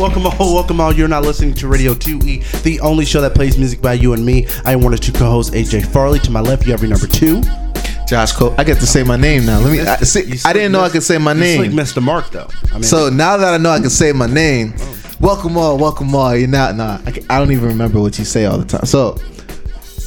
Welcome all, welcome all. You're not listening to Radio 2E, the only show that plays music by you and me. I am one of two co-hosts, AJ Farley. To my left, you have your number two. Josh Cole. I get to say my name now. Let me. I, see, I didn't know I could say my name. slick missed the mark though. I mean, So now that I know I can say my name, welcome all, welcome all. You're not, nah. I, I don't even remember what you say all the time. So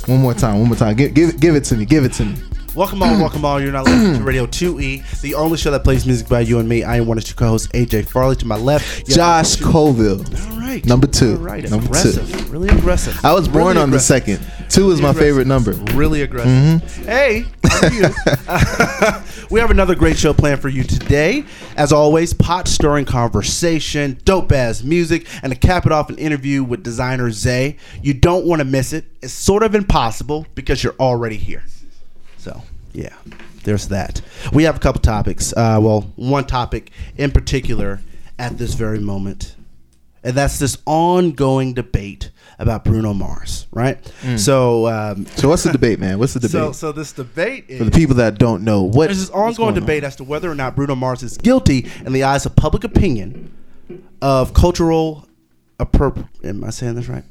one more time, one more time. Give, give, give it to me. Give it to me. welcome all, welcome all. You're not listening to Radio 2E, the only show that plays music by you and me. I am one of two co-hosts, AJ Farley. To my left, Josh Colville. All right, number two. All right, Number aggressive, two. really aggressive. I was born Really on the second. Two is my Aggressive. favorite number. Really aggressive. Hey, are you? we have another great show planned for you today. As always, pot stirring conversation, dope ass music, and to cap it off, an interview with designer Zay. You don't want to miss it. It's sort of impossible because you're already here. So, yeah, there's that. We have a couple topics. Uh, well, one topic in particular at this very moment, and that's this ongoing debate about Bruno Mars, right? So, um, So what's the debate, man? What's the debate? so, so this debate is For the people that don't know, what there's this ongoing going on? debate as to whether or not Bruno Mars is guilty in the eyes of public opinion of cultural appropri Am I saying this right?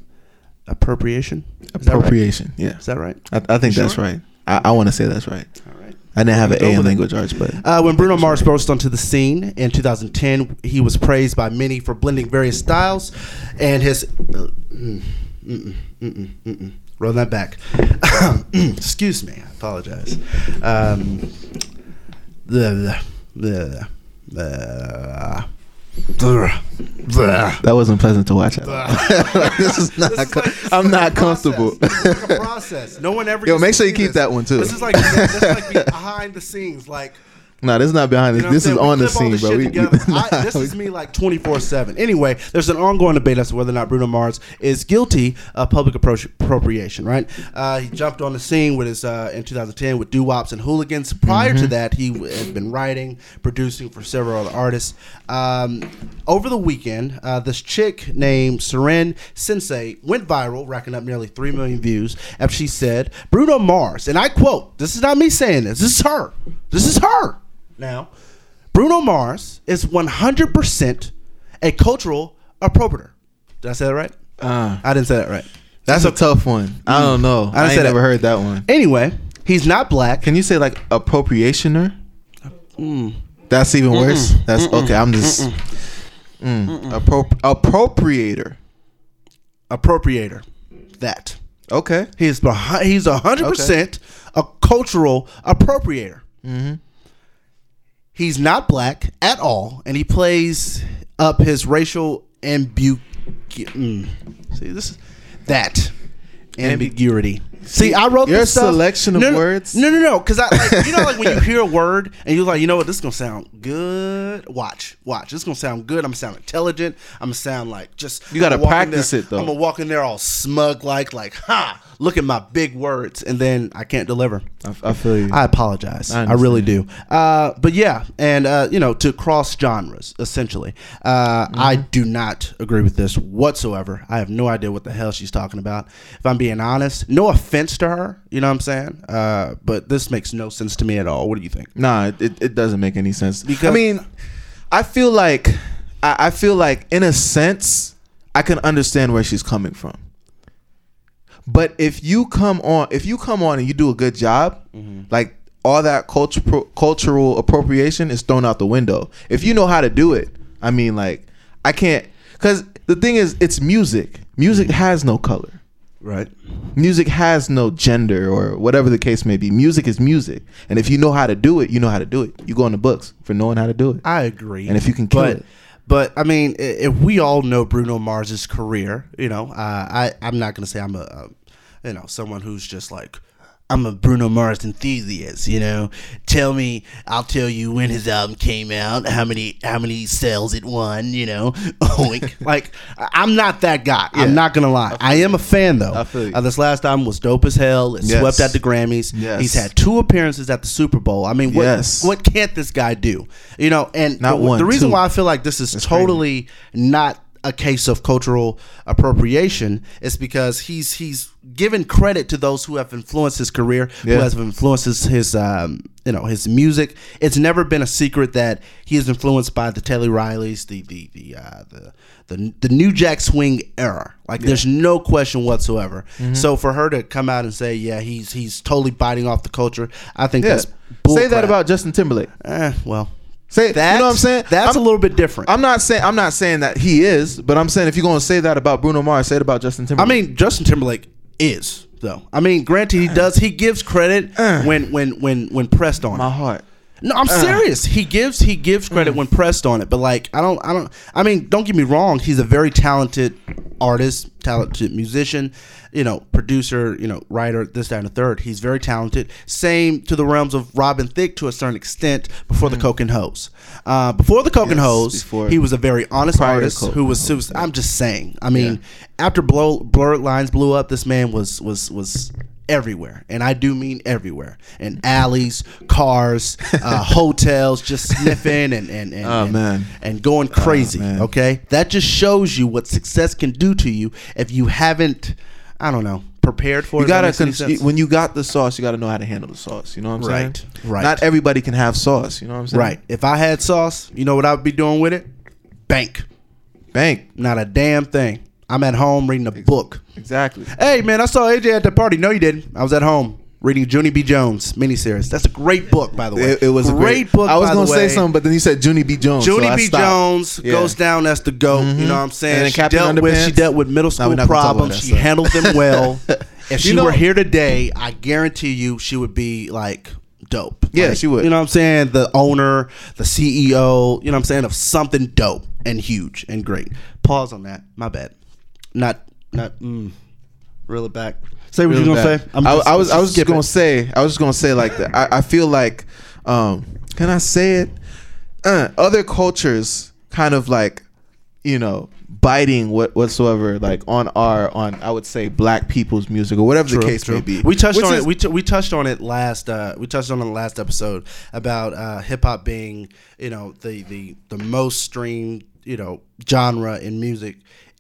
Appropriation. Is that right? Appropriation. Yeah, Is that right? I, I think You that's right. I, I want to say that's right. I didn't have an A in language arts, but Uh, when Bruno Mars burst onto the scene in 2010, he was praised by many for blending various styles, and his. Uh, mm, mm, mm, mm, mm, mm. Roll that back. Excuse me. I apologize. Um, the the the. the that wasn't pleasant to watch. At all. Like, this is not. This is like- this I'm not comfortable. Process. No one ever. Yo, make sure you keep this. that one, too. This is like this is like behind the scenes, like. No, this is not behind You this. know this is on the scene, bro. this We, we-. I- this is me like 24 7. Anyway, there's an ongoing debate as to whether or not Bruno Mars is guilty of public appro- appropriation, right? Uh, he jumped on the scene with his uh, in 2010 with doo wops and hooligans. Prior Mm-hmm. to that, he had been writing, producing for several other artists. Um, over the weekend, uh, this chick named Seren Sensei went viral, racking up nearly 3 million views after she said, Bruno Mars, and I quote, this is not me saying this, this is her. This is her. Now, Bruno Mars is 100% a cultural appropriator. Did I say that right? Uh, I didn't say that right. that's a tough one. I don't know. I I, ain't say never that. heard that one. Anyway, he's not black. Can you say like appropriationer? Mm. That's even worse. That's okay. I'm just mm, appro- appropriator. Appropriator. That. Okay. He's behind, he's 100% a cultural appropriator. Mm-hmm. He's not black at all, and he plays up his racial ambu. Mm. See, this is that ambiguity. See, I wrote Your selection of no, words? No, no, no, because I like, you know like when you hear a word and you're like, you know what, this is gonna sound good. Watch, watch. This is gonna sound good. I'm gonna sound intelligent. I'm gonna sound like just. You gotta I'm gonna walk in practice there- it, though. I'm gonna walk in there all smug, like like, ha! Look at my big words, and then I can't deliver. I, I feel you. I apologize. I I, really do. Uh, but yeah, and uh, you know, to cross genres, essentially, uh, I Mm-hmm. do not agree with this whatsoever. I have no idea what the hell she's talking about. If I'm being honest, no offense to her, you know what I'm saying? Uh, but this makes no sense to me at all. What do you think? Nah, it, it, it doesn't make any sense. Because- I mean, I feel like I, I feel like in a sense I can understand where she's coming from. But if you come on, if you come on and you do a good job, Mm-hmm. like all that cultural cultural appropriation is thrown out the window. If you know how to do it, I mean, like I can't because the thing is, it's music. Music Mm-hmm. has no color. Right. Music has no gender or whatever the case may be. Music is music, and if you know how to do it, you know how to do it. You go in the books for knowing how to do it. I agree. And if you can kill but, it. But I mean, if we all know Bruno Mars's career, you know, uh, I I'm not gonna say I'm a, a, you know, someone who's just like. I'm a Bruno Mars enthusiast, you know. Tell me, I'll tell you when his album came out, how many how many sales it won, you know. Oink. like I- I'm not that guy. Yeah. I'm not gonna lie. I, am a fan though. I feel you. Uh, this last album was dope as hell. It Yes. swept at the Grammys. Yes. He's had two appearances at the Super Bowl. I mean, what Yes. what can't this guy do? You know, and Not the, one, the reason two. why I feel like this is totally not a case of cultural appropriation. It's because he's he's given credit to those who have influenced his career, Yeah. who has influenced his, his um, you know his music. It's never been a secret that he is influenced by the Teddy Rileys, the the the uh, the, the the New Jack Swing era. Like there's no question whatsoever. Mm-hmm. So for her to come out and say, yeah, he's he's totally biting off the culture, I think Yeah. that's Say that about Justin Timberlake. Eh, well, Say that's, you know what I'm saying? That's I'm, a little bit different. I'm not saying I'm not saying that he is, but I'm saying if you're gonna say that about Bruno Mars, say it about Justin Timberlake. I mean, Justin Timberlake is though. I mean, granted, he uh. does. He gives credit uh. when when when when pressed on. my heart. No, I'm serious. He gives he gives credit when pressed on it, but like I don't I don't I mean, don't get me wrong, he's a very talented artist, talented musician, you know, producer, you know, writer, this, that, and the third. He's very talented. Same to the realms of Robin Thicke to a certain extent before the Coke and Hose. Uh, before the Coke and Yes, Hose, he was a very honest artist who was, who was I'm just saying. I mean, after blow, Blurred Lines blew up, this man was was was everywhere, and I do mean everywhere, in alleys, cars, uh, hotels, just sniffing and and and, Oh, and, man. and going crazy. man. okay, that just shows you what success can do to you if you haven't, I don't know, prepared for You it. gotta cons- when you got the sauce, you gotta know how to handle the sauce. You know what I'm Right, saying? right. Not everybody can have sauce. You know what I'm saying? right. If I had sauce, you know what I would be doing with it? Bank. Bank. Not a damn thing. I'm at home reading a book. Exactly. Hey man, I saw AJ at the party. No, you didn't. I was at home reading Junie B. Jones miniseries. That's a great book, by the way. It, it was a great, book. I was by gonna the say way. something, but then you said Junie B. Jones. Junie I B. stopped. Jones Yeah. goes down as the goat. You know mm-hmm. what I'm saying? And then she Captain dealt with she dealt with middle school we're not gonna talk about problems. that She stuff. handled them well. if she You know- were here today, I guarantee you she would be like dope. Yeah, Like, she would. You know what I'm saying? The owner, the CEO. You know what I'm saying of something dope and huge and great. Pause on that. My bad. Not not. Mm, reel it back. Say what Really you gonna bad. say. I, just- I was I was just gonna it. say I was just gonna say like that. I, I feel like um can I say it? Uh, other cultures kind of like you know biting what whatsoever like on our on I would say black people's music or whatever the case true. may be. We touched Which on is- it. We, t- we touched on it last. Uh, we touched on it last episode about uh, hip hop being, you know, the the the most streamed, you know, genre in music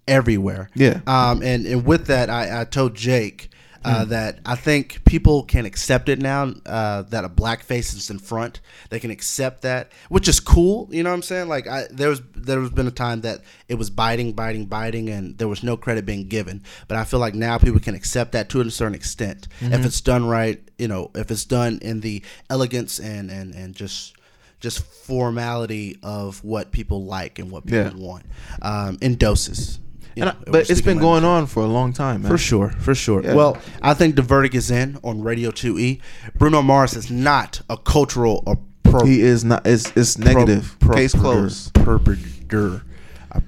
everywhere. Yeah. Um, and and with that, I, I told Jake. Uh, that I think people can accept it now uh, that a black face is in front. They can accept that, which is cool. You know what I'm saying? Like I, there was there was been a time that it was biting, biting, biting, and there was no credit being given. But I feel like now people can accept that to a certain extent Mm-hmm. if it's done right. You know, if it's done in the elegance and and and just just formality of what people like and what people Yeah. want um, in doses. And I- but it's been going on for a long time, man. For sure, for sure. Yeah. Well, I think the verdict is in on Radio 2E. Bruno Mars is not a cultural appro- He is not. It's it's negative. pro- Case closed. Perpetrator. A,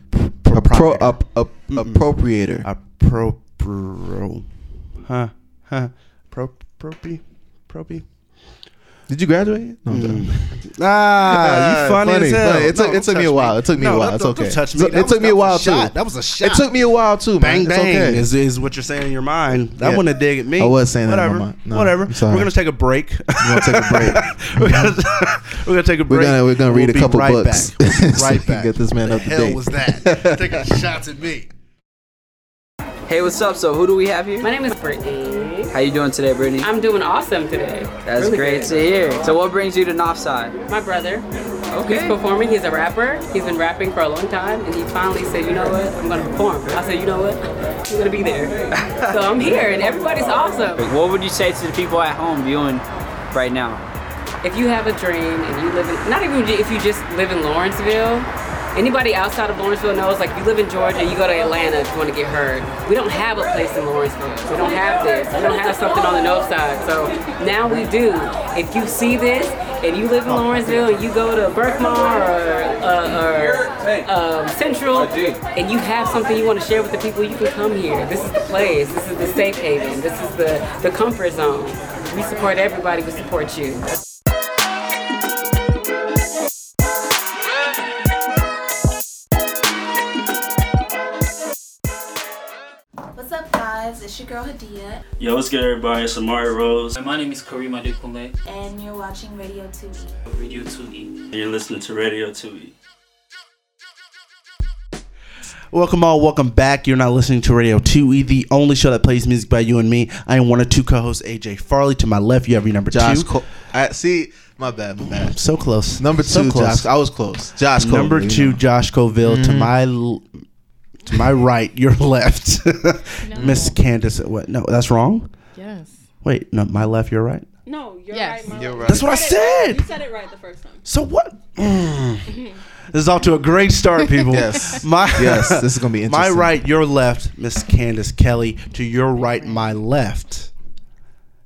A pro up up appropriator. Appropro. Huh? Huh? Pro, propy? Propy? Did you graduate? No, I'm joking. Ah, you funny, funny, as hell. funny. It took- No, it took me a while. It took me a while. don't- It's okay. touch So- it That took me a that while, too. shot. That was a shot. It took me a while too, Bang man. It's bang okay. is, is what you're saying in your mind. That Yeah. wouldn't dig at me. I was saying that in whatever, my mind. No, whatever. We're gonna take a break. We're gonna take a break. we're, gonna, we're gonna take a break. We're gonna- we're gonna We'll read a be couple right books. Back. We'll right back. get this man the up to hell was that? Taking shots at me. Hey, what's up? So, who do we have here? My name is Brittany. How you doing today, Brittany? I'm doing awesome today. That's Really great good. to hear. So, what brings you to Northside? My brother. Okay. He's performing. He's a rapper. He's been rapping for a long time, and he finally said, "You know what? I'm gonna perform." I said, "You know what? I'm gonna be there." so I'm here, and everybody's awesome. What would you say to the people at home viewing right now? If you have a dream and you live in, not even if you just live in Lawrenceville, anybody outside of Lawrenceville knows, like, if you live in Georgia, you go to Atlanta if you want to get heard. We don't have a place in Lawrenceville. We don't have this. We don't have something on the north side. So now we do. If you see this and you live in Lawrenceville and you go to Berkmar or, uh, or um, Central and you have something you want to share with the people, you can come here. This is the place. This is the safe haven. This is the, the comfort zone. We support everybody. We support you. It's your girl Hadia, Yo, what's good, everybody? It's Amari Rose. My name is Karima Adekunle, and you're watching Radio 2E. Radio 2E. and You're listening to Radio 2E. Welcome all, welcome back. You're not listening to Radio 2E, the only show that plays music by you and me. I am one of two co-hosts, AJ Farley. To my left, you have your number Josh, two. Cole. I see. My bad. My bad. so close. Number So two, close. Josh. I was close. Josh. Cole, Number you two, know. Mm-hmm. Josh Coville. To my l- to my right, your left, Miss Candace. What? No, that's wrong. Yes. Wait, no, my left, your right. No, you're Yes. right. You're right. That's what I said it- You said it right the first time. So what? Mm. This is off to a great start, people. Yes. My Yes, this is gonna be interesting. My right, your left, Miss Candace Kelly. To your right, my left,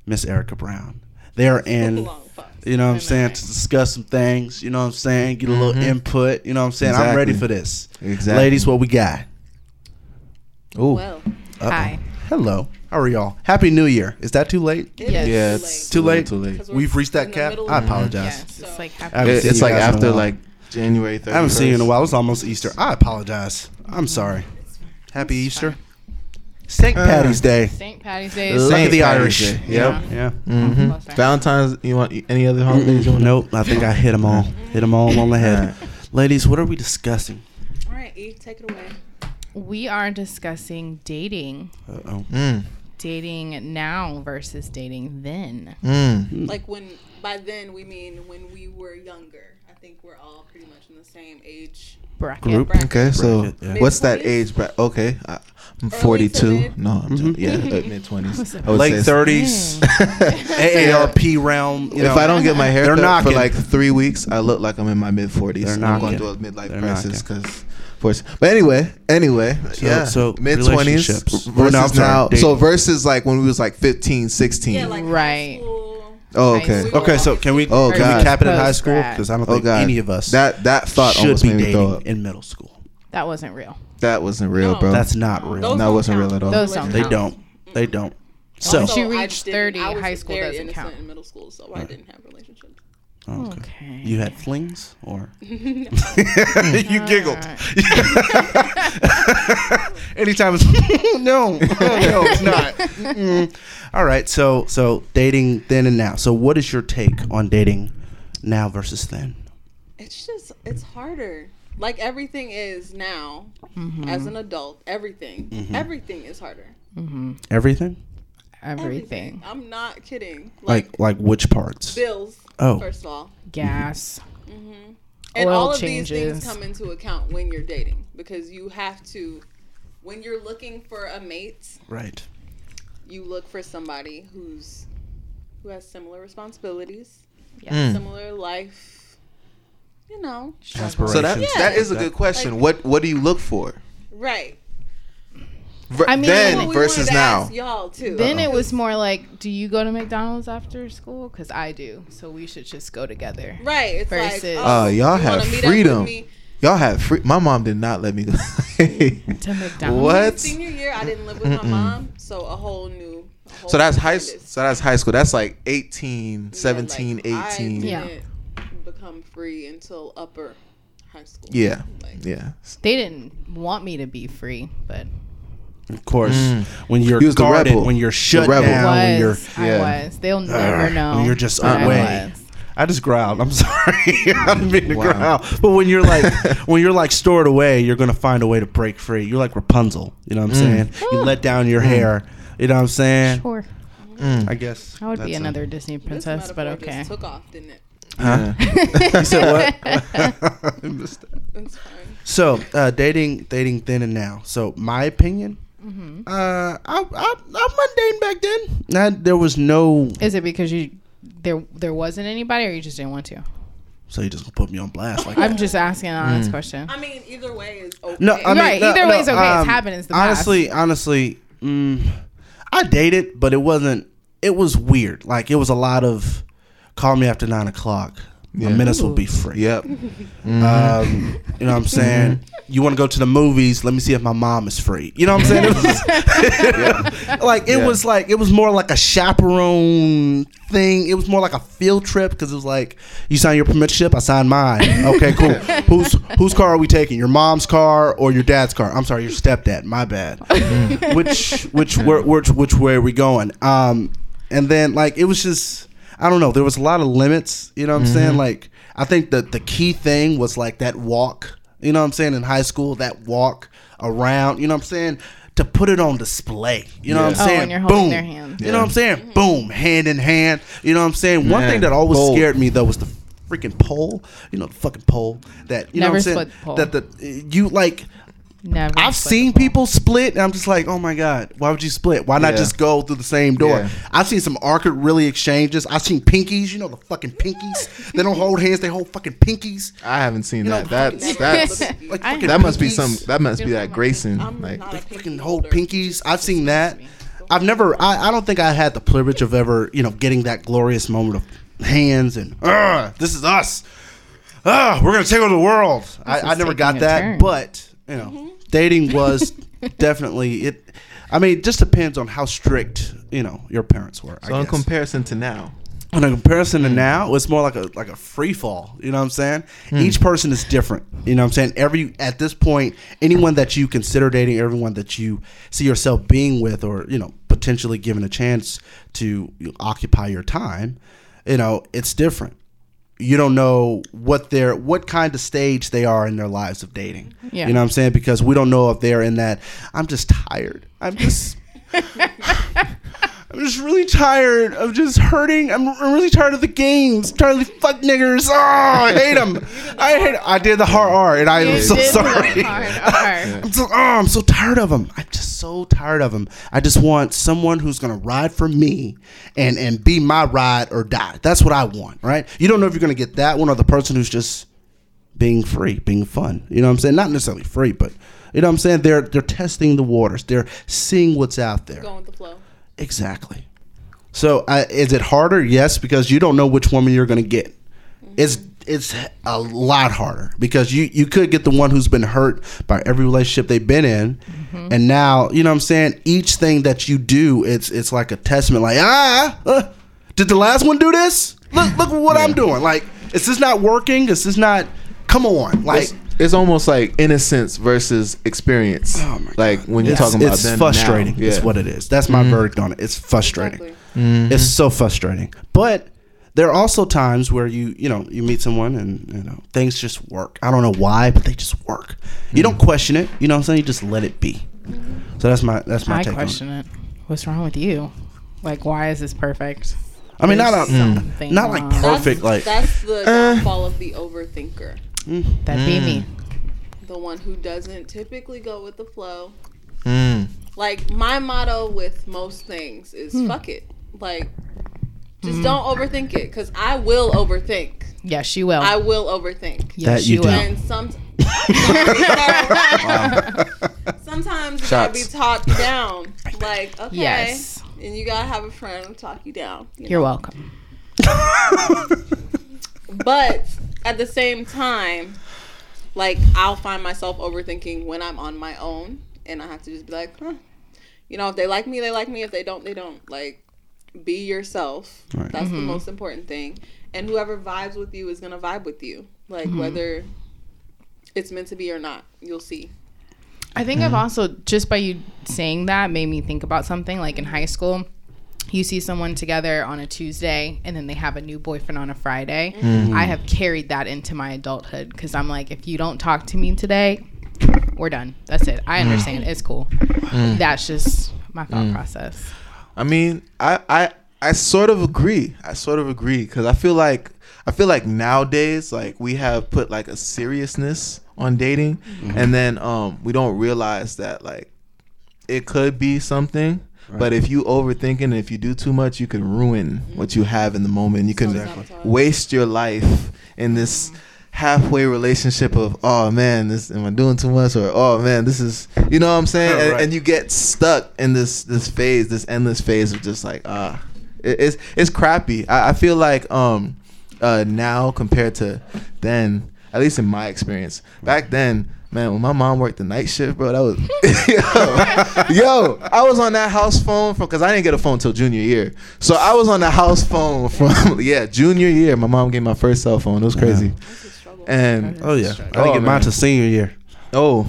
Miss Erica Brown. They are in. You know what I'm saying? To discuss some things. You know what I'm saying? Get a little input. You know what I'm saying? I'm ready Mm-hmm. For this. Exactly. Ladies, what we got? Ooh. Well, Uh-oh. Hi. Hello. How are y'all? Happy New Year. Is that too late? it Yes. Yeah, too it's Too late? Too late. 'Cause we're We've reached that the cap. middle I of- apologize. Yes. It's like I happy. haven't It- seen it's you like guys in a after while. like January 31st. I haven't seen you in a while. It's almost Easter. I apologize. I'm mm-hmm. sorry. Happy Easter. St. Uh, Patty's Day. St. Patty's Day. Lucky Saint the Patty's Irish. Day. Yep. Yeah. Yeah. Mm-hmm. hmm Close there. Valentine's. You want any other holidays? You want? Nope. I think I hit them all. Mm-hmm. Hit them all on the head. Alright. Ladies, what are we discussing? All right, E, take it away. We are discussing dating. Uh oh. Mm. Dating now versus dating then. Mm. Like when by then we mean when we were younger. I think we're all pretty much in the same age. Bracket. Group. bracket. Okay, so Bracket, yeah. what's that age bracket? Okay, I, I'm Early 42. No, I'm Mm-hmm. joking. yeah, mid 20s. Late say- 30s, AARP realm. You know, if I don't get my hair They're cut knocking. for like three weeks, I look like I'm in my mid 40s. They're I'm knocking. going through a midlife They're crisis because. But anyway, anyway, So- yeah. so mid twenties versus sorry, now. So versus like when we was like 15, 16. Yeah, like Right. Oh, high school. oh, okay. school. Okay, so can we Oh, can God. we cap it in high school? Because I don't Oh think god, any of us that that thought should be made me throw dating up. in middle school. That wasn't real. That wasn't real, No. bro. That's not real. Those that wasn't count. real at all. Those don't they count. don't. They don't. So Once you Also, I reach 30, I high school very doesn't innocent count. In middle school, so I didn't have relationships. Oh, okay. Okay. You had flings or you giggled. Anytime it's no, no, it's not. Mm-mm. All right, so so dating then and now. So what is your take on dating now versus then? It's just it's harder. Like everything is now mm-hmm. as an adult. Everything, mm-hmm. everything is harder. Mm-hmm. Everything? Everything. I'm not kidding. Like, Like like which parts? bills. Oh. first of all, Gas. and Oil all of changes. these things come into account when you're dating because you have to. When you're looking for a mate, Right. You look for somebody who's who has similar responsibilities, Yeah. Hmm. similar life. You know, Aspirations. So that Yeah. that is a good question. what what do you look for? right? Ver- I mean- then we versus to now. ask y'all too. Then it was more like, do you go to McDonald's after school? Because I do. So we should just go together. right. It's Versus- like, Oh, uh, y'all you wanna have meet up with freedom. Me? Y'all have free. My mom did not let me go. To McDonald's. what? Senior year, I didn't live with my mom, so a whole new. a whole So that's new high. standards. So that's high school. That's like 18, Yeah, 17, like, 18. I Yeah. didn't become free until upper high school. Yeah. Like, Yeah. They didn't want me to be free, but Of course, Mm. when you're He was the guarded, when you're shut The rebel. down, when you're was. yeah. I was. They'll never know. when you're just away. Was. I just growled. I'm sorry. I didn't mean to Wow. growl. But when you're like when you're like stored away, you're gonna find a way to break free. You're like Rapunzel. You know what I'm saying? You let down your hair. You know what I'm saying? Sure. I guess I would be that's a- another Disney this princess, but okay. Just took off, didn't it? Huh? You said what? I missed that. It's fine. so uh, dating, dating then and now. So my opinion. Mm-hmm. Uh, I, I, I'm mundane back then. Nah, there was no. Is it because you there there wasn't anybody, or you just didn't want to? So you just gonna put me on blast like I'm just asking an honest question. I mean, either way is okay. No, I mean, Right, no, either no, way is okay. It's um, happened. It's the past. honestly, honestly, mm, I dated, but it wasn't. It was weird. Like it was a lot of call me after nine o'clock. My minutes will be free. Yep. Um, you know what I'm saying? You want to go to the movies? Let me see if my mom is free. You know what I'm saying? It was like it Yeah. was like it was more like a chaperone thing. It was more like a field trip because it was like you sign your permit slip, I signed mine. Okay, cool. whose whose car are we taking? Your mom's car or your dad's car? I'm sorry, your stepdad. My bad. which which where, which which way are we going? Um, and then like it was just I don't know. There was a lot of limits. You know what I'm mm-hmm. saying? Like I think that the key thing was like that walk. You know what I'm saying? In high school, that walk around. You know what I'm saying? To put it on display. You know what I'm Oh, saying? holding Boom. You know what I'm saying? Boom. Hand in hand. You know what I'm saying? One Man, thing that always bold. scared me though was the freaking pole. You know the fucking pole that you know what I'm saying? split pole. That the you like Never. I've split seen people split, and I'm just like, oh my god, why would you split? Why not Yeah. just go through the same door? Yeah. I've seen some awkward, really exchanges. I've seen pinkies, you know, the fucking pinkies. they don't hold hands; they hold fucking pinkies. I haven't seen You know, that. That's that's held a pinky. Like I- fucking that must be some. That must be that Grayson. I'm Like not a pinky fucking hold pinkies. I've seen that. I've never. I, I don't think I had the privilege of ever, you know, getting that glorious moment of hands and "Ugh, this is us. Ah, we're gonna take over the world. I, I never got that, turn. but you know, mm-hmm. dating was definitely it. I mean, it just depends on how strict you know your parents were. I so in guess. comparison to now, In a comparison to mm. now, it's more like a like a free fall. You know what I'm saying? Mm. Each person is different. You know what I'm saying? Every at this point, anyone that you consider dating, everyone that you see yourself being with, or you know potentially given a chance to occupy your time, you know it's different. You don't know what they're what kind of stage they are in their lives of dating. Yeah. You know what I'm saying? Because we don't know if they're in that. I'm just tired. I'm just. I'm just really tired of just hurting. I'm, I'm really tired of the games. I'm tired of the fuck niggers. Oh, I hate them. I hate. I did the hard R, and I You am so did the sorry. hard R. I'm so. Oh, I'm so tired of them. I'm just so tired of them. I just want someone who's gonna ride for me, and and be my ride or die. That's what I want. Right? You don't know if you're gonna get that one or the person who's just being free, being fun. You know what I'm saying? Not necessarily free, but you know what I'm saying? They're they're testing the waters. They're seeing what's out there. Going with the flow. Exactly. So, is it harder? Yes, because you don't know which woman you're going to get. It's it's a lot harder because you you could get the one who's been hurt by every relationship they've been in, and now you know what I'm saying. Each thing that you do, it's it's like a testament. Like ah, uh, did the last one do this? Look look what I'm doing. Like is this not working? Is this not? Come on, like. it's, it's almost like innocence versus experience. Oh my like when you're it's, talking about it's frustrating. now. Is Yeah. what it is. That's my mm-hmm. verdict on it. It's frustrating. Exactly. It's mm-hmm. so frustrating. But there are also times where you you know you meet someone and you know things just work. I don't know why, but they just work. You don't mm-hmm. question it. You know what I'm saying? You just let it be. So that's my that's my I take question on it. it. What's wrong with you? Like, why is this perfect? I mean, not a, something mm. not like wrong. perfect. Like That's the eh. downfall of the overthinker. That mm. be me. The one who doesn't typically go with the flow. Mm. Like my motto with most things is hmm. fuck it. Like just hmm. don't overthink it cuz I will overthink. Yes, you will. I will overthink. yes, That you do. will. And some sometimes you gotta be Shots. talked down. Like, okay. Yes. And you gotta have a friend to talk you down. you You're welcome. But at the same time, like I'll find myself overthinking when I'm on my own, and I have to just be like, huh. You know, if they like me, they like me. If they don't, they don't. Like, be yourself. Right. That's the mm-hmm. most important thing. And whoever vibes with you is gonna vibe with you. Like mm-hmm. whether it's meant to be or not, you'll see. I think I've mm-hmm. also just by you saying that made me think about something like in high school. You see someone together on a Tuesday and then they have a new boyfriend on a Friday. Mm. I have carried that into my adulthood because I'm like, if you don't talk to me today, we're done. That's it. I mm. understand. It's cool. Mm. That's just my thought process. I mean, I, I I sort of agree. I sort of agree because I feel like I feel like nowadays, like we have put like a seriousness on dating, mm-hmm. and then um we don't realize that like it could be something. But if you overthinking, and if you do too much, you can ruin what you have in the moment. You can Self-sabotage. waste your life in this halfway relationship of oh man, this am I doing too much or oh man, this is you know what I'm saying, and, Right. and you get stuck in this this phase, this endless phase of just like ah, it, it's it's crappy. I, I feel like um uh now compared to then, at least in my experience, back then. Man, when my mom worked the night shift, bro, that was yo, yo. I was on that house phone from because I didn't get a phone until junior year, so I was on the house phone from yeah junior year. My mom gave me my first cell phone. It was crazy, It's and oh yeah, I didn't Oh, get mine man. to senior year. oh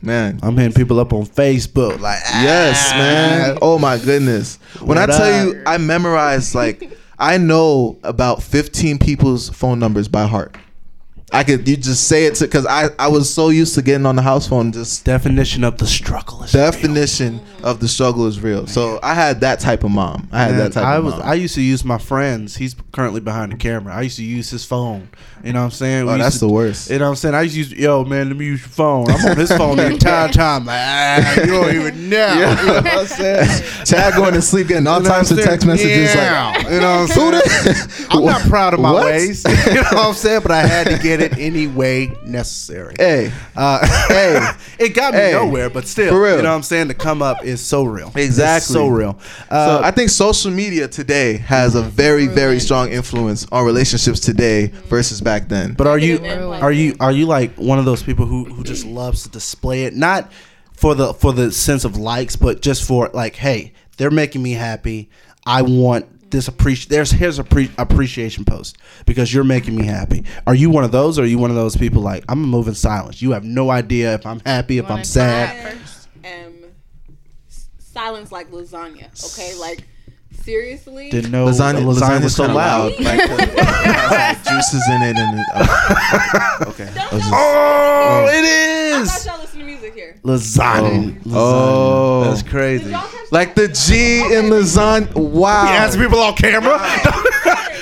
man, I'm hitting people up on Facebook like Yes, ah. man. Oh my goodness. When I tell up? you, I memorized like I know about 15 people's phone numbers by heart. I could you just say it to because I I was so used to getting on the house phone just Definition of the struggle is definition of the struggle is real. So I had that type of mom. I had Man, that type I of was mom. I used to use my friends. He's currently behind the camera. I used to use his phone. You know what I'm saying? We oh, that's to- the worst. You know what I'm saying? I used to use, yo, man, let me use your phone. I'm on his phone the entire time. Like, ah, you don't even know. You know what I'm saying? Chad going to sleep getting all You know types of text messages Yeah. like you know what I'm saying? I'm not proud of my What? ways. you know what I'm saying? But I had to get it any way necessary. Hey, Uh, Hey. it got me Hey. nowhere, but still, For real. you know what I'm saying? The come up is so real. It's Exactly. so real. Uh, so I think social media today has a very, very strong influence on relationships today versus back then. But are you are you are you like one of those people who who just loves to display it not for the for the sense of likes but just for like hey they're making me happy I want this appreciate there's here's a pre- appreciation post because you're making me happy are you one of those or are you one of those people like I'm gonna move in silence you have no idea if I'm happy if I'm Wanna sad try? I am silence like lasagna. Okay, like seriously. didn't know lasagna, lasagna lasagna's was so kinda loud. Like, uh, like, juices in it and it, uh, okay. I was just- oh it I is thought y'all listen to music here. lasagna Oh. Oh. that's crazy like the G in lasagna. Wow. You ask people on camera.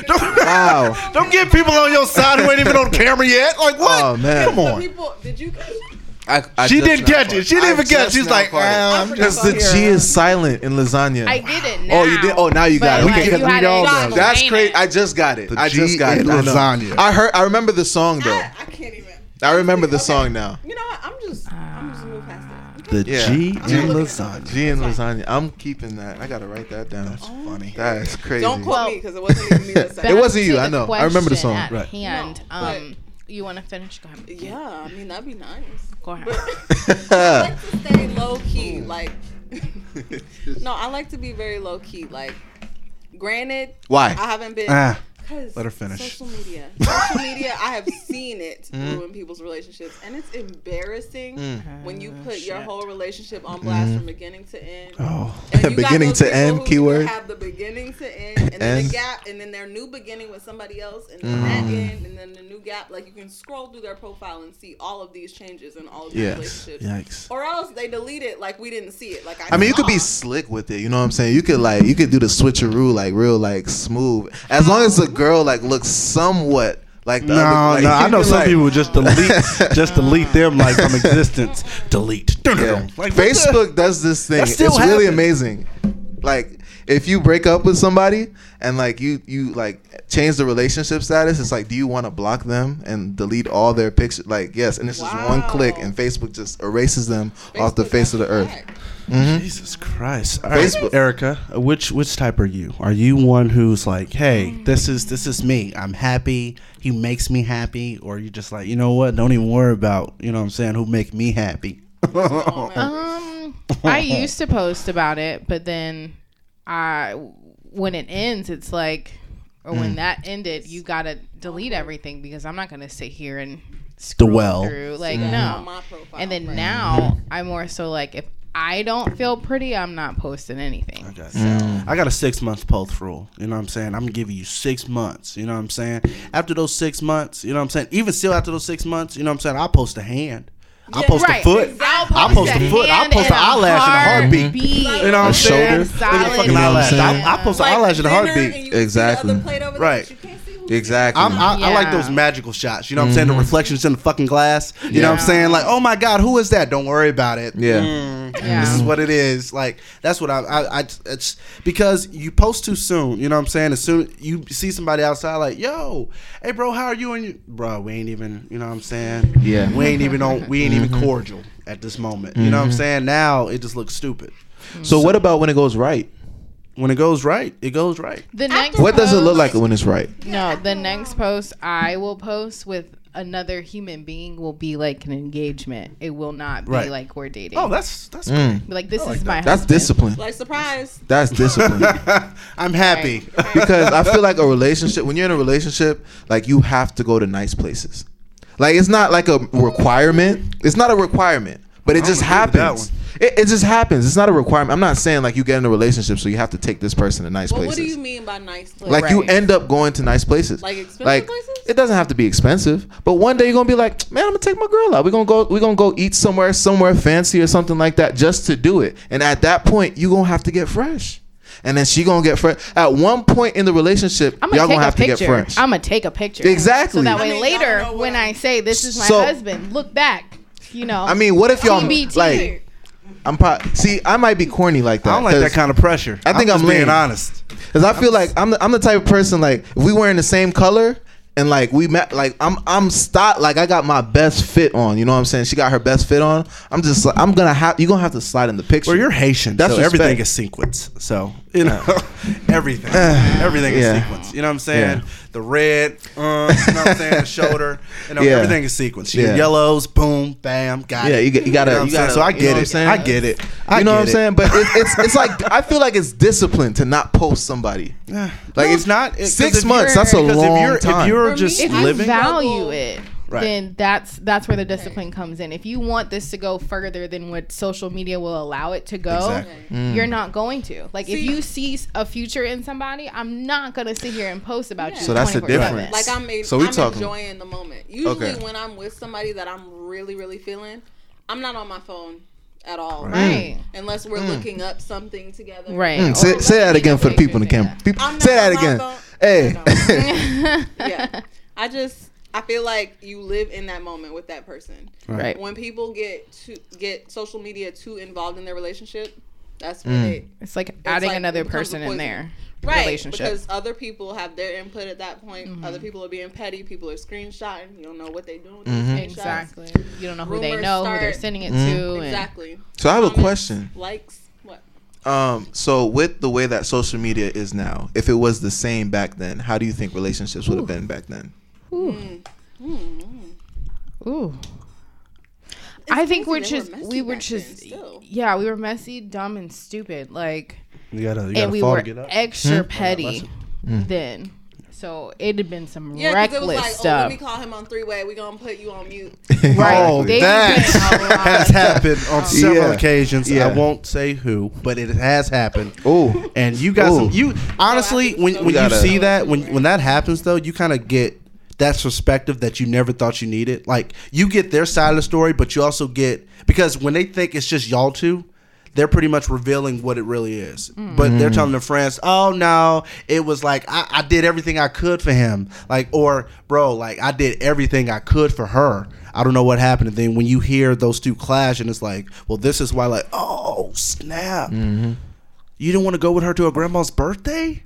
don't, Wow. don't get people on your side who ain't even on camera yet. Like what? Oh, man. Come the on. people? Did you catch? it? I, I She didn't now catch it. She didn't even catch it. She's like, caught ah, I'm Because just the. G is silent in lasagna. I did it now. Oh, you did. Oh, now you got But, it. like, Okay, you had all to that's explain great. I just got it. The I just G got it. in I know. lasagna. I heard. I remember the song though. I, I can't even. I remember the Okay. song now. You know what? I'm just. I'm just gonna move past it. The Yeah. G in G- lasagna. G and lasagna. I'm keeping that. I gotta write that down. That's funny. That is crazy. Don't quote me because it wasn't even me that said It it. wasn't you, I the know. I remember the question song. At Right. hand. No, um, you want to finish? Go ahead. Yeah, I mean that'd be nice. Go ahead. I like to stay low key. Like, no, I like to be very low key. Like, granted, Why? I haven't been. Ah, Cause Let her finish. Social media, social media, I have seen it mm-hmm. ruin people's relationships, and it's embarrassing mm. when you ah, put your whole relationship on mm-hmm. blast from beginning to end. Oh. And you Beginning those to end, keyword. Have the beginning to end, and then the gap, and then their new beginning with somebody else, and then that mm-hmm. end, and then the new gap. Like you can scroll through their profile and see all of these changes in all of these Yes. relationships. Yikes. Or else they delete it like we didn't see it. Like I, I mean, you could be slick with it. You know what I'm saying? You could like, you could do the switcheroo like real like smooth. As long as the girl like looks somewhat like the No, other. Like, no, I know some like- people just delete, just delete them like from existence. Delete. Yeah. Like, what the- Facebook does this thing. It's still really amazing. Like if you break up with somebody and like you you like change the relationship status, it's like do you want to block them and delete all their pictures? Like yes, and it's just one click and Facebook just erases them off the face of the earth. back. Jesus Christ. All right, Facebook- Erica, which which type are you? Are you one who's like, hey, this is this is me. I'm happy. He makes me happy, or are you just like, you know what? Don't even worry about, you know what I'm saying, who make me happy. Um, I used to post about it, but then I, when it ends, it's like, or Mm. when that ended, you gotta delete everything because I'm not gonna sit here and scroll Dwell. through. Like On no. my profile. And then right. now I'm more so like if I don't feel pretty, I'm not posting anything. Okay, so mm. I got a six month post rule. You know what I'm saying? I'm giving you six months. You know what I'm saying? After those six months, you know what I'm saying? Even still after those six months, you know what I'm saying? I'll post a hand. I'll post Right, a foot. exactly. I'll post a foot. I'll post an and a eyelash and a heartbeat. heartbeat. You know what I'm saying? shoulder. Look at the fucking You know what I'm eyelash. saying? I'll, I'll post an Like eyelash and a heartbeat. and you see Exactly. The other plate over there, Right. But you can't see who's Exactly. I'm, I, I like those magical shots. You know what I'm saying? The mm-hmm. reflections in the fucking glass. You know what I'm saying? Like, oh my God, who is that? Don't worry about it. Yeah. Mm, Yeah. This is what it is. Like, that's what I, I, I, it's because you post too soon. You know what I'm saying? As soon you see somebody outside, like, yo, hey, bro, how are you? And you, bro, we ain't even, you know what I'm saying? Yeah. We ain't even on, we ain't even mm-hmm. cordial at this moment. You know what I'm mm-hmm. saying? Now it just looks stupid. So what about when it goes right? When it goes right, it goes right. The next What does it look like when it's right? No, the next post I will post with another human being will be like an engagement. It will not be Right. like we're dating. Oh, that's, that's Mm. Be like this like is that. my That's husband. discipline. like surprise. That's discipline. I'm happy. because I feel like a relationship when you're in a relationship, like you have to go to nice places. Like it's not like a requirement. It's not a requirement, but it I just don't with that happens. One. it, it just happens. It's not a requirement. I'm not saying like you get in a relationship so you have to take this person to nice But places. what do you mean by nice place? like you end up going to nice places. Like expensive like, places? It doesn't have to be expensive, but one day you're gonna be like, man, I'm gonna take my girl out. We're gonna go. We're gonna go eat somewhere, somewhere fancy or something like that, just to do it. And at that point, you are gonna have to get fresh. And then she gonna get fresh. At one point in the relationship, I'm y'all gonna take gonna a have to picture. get fresh. I'm gonna take a picture. Exactly. So that I way mean, later, know what when I I'm- say this is my So- husband, look back. You know. I mean, what if y'all TBT. like? I'm probably see. I might be corny like that. I don't like that kind of pressure. I think I'm, I'm being lame. honest. Cause I feel like I'm the, I'm the type of person like if we wearing the same color and like we met like I'm I'm stop like I got my best fit on. You know what I'm saying? She got her best fit on. I'm just like I'm gonna have you gonna have to slide in the picture. Well, you're Haitian, That's so everything is sequence. So you know, everything, everything is yeah. sequence. You know what I'm saying? Yeah. The red, uh, you know what I'm saying? The shoulder, you know, Yeah. everything is sequence. Your Yeah. yellows, boom, bam, got Yeah, it. you, get- you gotta. know I'm you saying? gotta So I you know get it. saying? I get it. I you know what I'm saying? But it, it's it's like I feel like it's discipline to not post somebody. Like No, it's not. It- six months. That's a long if you're, time. If you're For just me, if you living, value it, Right. then that's that's where the discipline comes in. If you want this to go further than what social media will allow it to go, Exactly. Mm. you're not going to. Like if you see a future in somebody, I'm not gonna sit here and post about you. So that's the difference. Like I'm, a, So we I'm talking- enjoying the moment. Usually, Okay. when I'm with somebody that I'm really, really feeling, I'm not on my phone at all. Right. Unless we're looking up something together. Right. Mm, say, say that again for the people in the pictures, camera. People, say that again. phone. Hey. Yeah. I just, I feel like you live in that moment with that person. Right. When people get to get social media too involved in their relationship, that's Mm. when they It's like adding like another it becomes a person in poison. there. right relationship. because other people have their input at that point. Other people are being petty. People are screenshotting. You don't know what they're doing. Mm-hmm. Exactly. You don't know who they Rumors know, who they're sending it Mm-hmm. to. Exactly. So I have a Comments, question. Likes. What? Um, so with the way that social media is now, if it was the same back then, how do you think relationships would have been back then? Ooh. ooh! I think we're just were we were just then yeah we were messy, dumb, and stupid. Like you gotta, you gotta and we were get up. extra Hmm? petty then. So it had been some Yeah, 'cause it reckless was like, oh, let me call him on three way. We gonna put you on mute. right. Oh, They that did a lot has happened on several Yeah. occasions. Yeah. I won't say who, but it has happened. Oh, And you got Ooh. some. You honestly, when when you see that, when when that happens, though, you kind of get that perspective that you never thought you needed. Like you get their side of the story, but you also get because when they think it's just y'all two, they're pretty much revealing what it really is. Mm. But they're mm. telling their friends, "Oh no, it was like I, I did everything I could for him." Like, or bro, like I did everything I could for her. I don't know what happened. And then when you hear those two clash, and it's like, well, this is why. Like, oh snap. Mm-hmm. You didn't want to go with her to her grandma's birthday?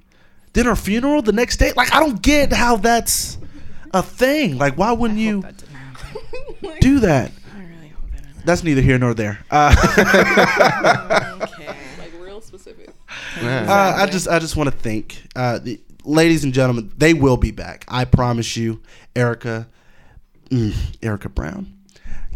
Then her funeral the next day? Like, I don't get how that's a thing. Like, why wouldn't you That didn't happen. do that? I really hope that didn't That's neither here nor there. Uh. Okay. Like real specific. uh, I just, I just want to thank, uh, the, ladies and gentlemen. They will be back. I promise you, Erica, mm, Erica Brown,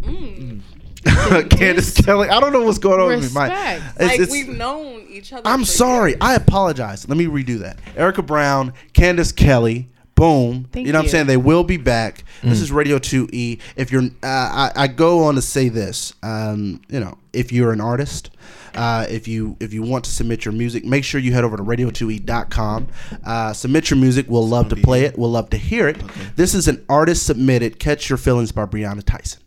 mm. Candace Kelly. I don't know what's going on with my. Respect. It's, Like it's- we've known each other. I'm sorry. years. I apologize. Let me redo that. Erica Brown, Candace Kelly. Boom. Thank you know what I'm saying? They will be back. This is Radio 2E. If you're, uh, I, I go on to say this. Um, you know, if you're an artist, uh, if you if you want to submit your music, make sure you head over to radio2e.com. Uh, submit your music. We'll love to play it. We'll love to hear it. This is an artist submitted "Catch Your Feelings" by Breonna Tyson.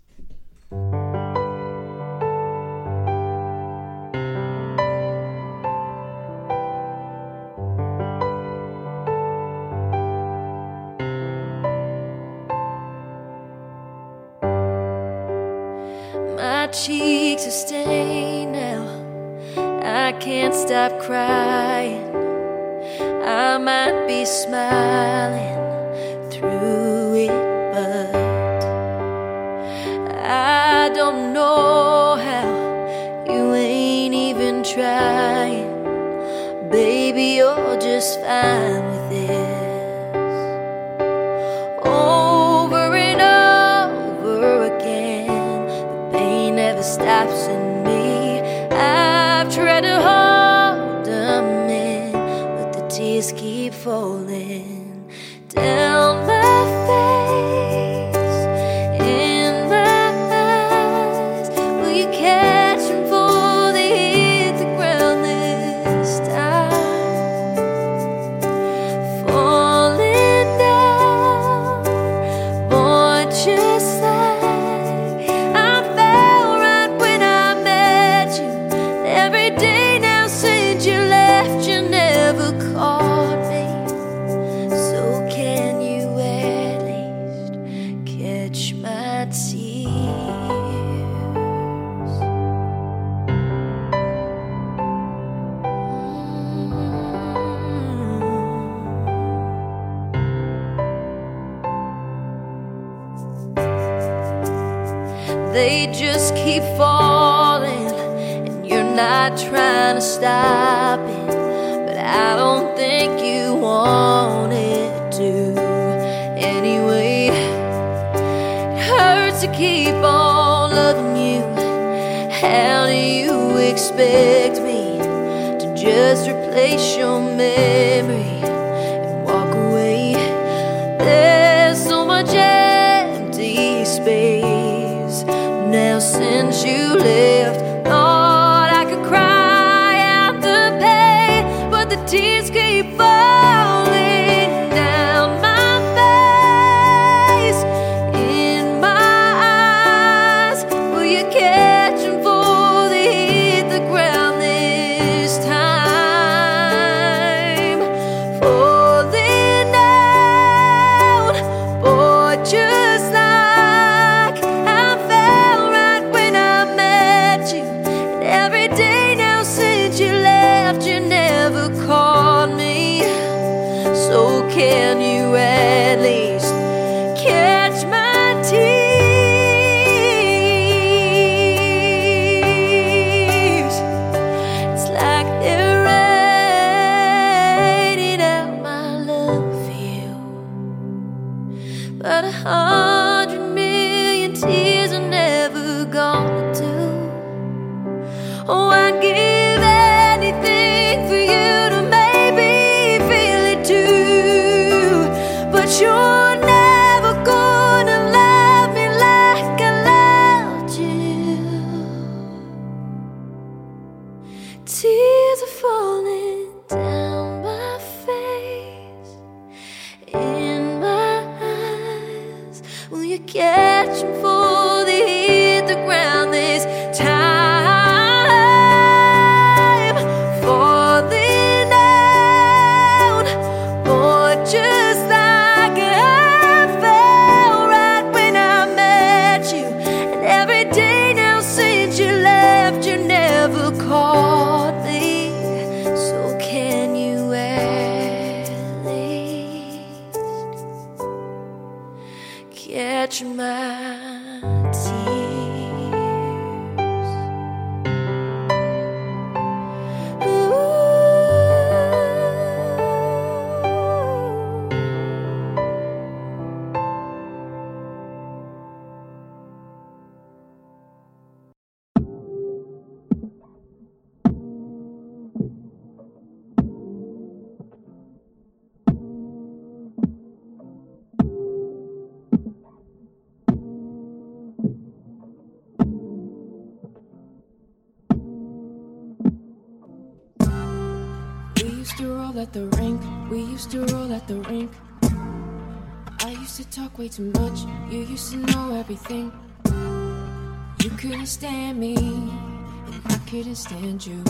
My cheeks are stained now. I can't stop crying. I might be smiling through it, but I don't know how. You ain't even trying. Baby, you're just fine tears stop it. But I don't think you want it to. Anyway, it hurts to keep on loving you. How do you expect me to just replace your memory and walk away? There's so much empty space now since you left. Tears keep falling at the rink. We used to roll at the rink. I used to talk way too much. You used to know everything. You couldn't stand me, and I couldn't stand you.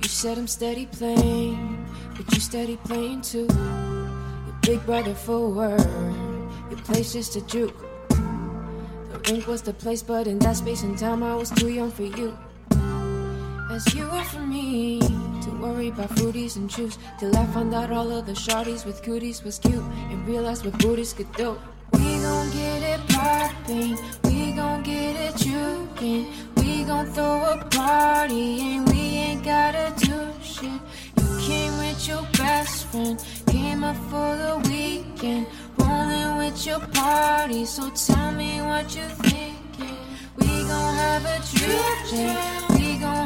You said I'm steady playing, but you steady playing too. Your big brother for word. Your place just a juke. The rink was the place, but in that space and time, I was too young for you. As you were for me to worry about fruities and juice till I found out all of the shorties with cooties was cute and realized what booties could do. We gon' get it poppin', we gon' get it jukin', we gon' throw a party and we ain't gotta do shit. You came with your best friend, came up for the weekend, rolling with your party. So tell me what you thinking. We gon' have a gon'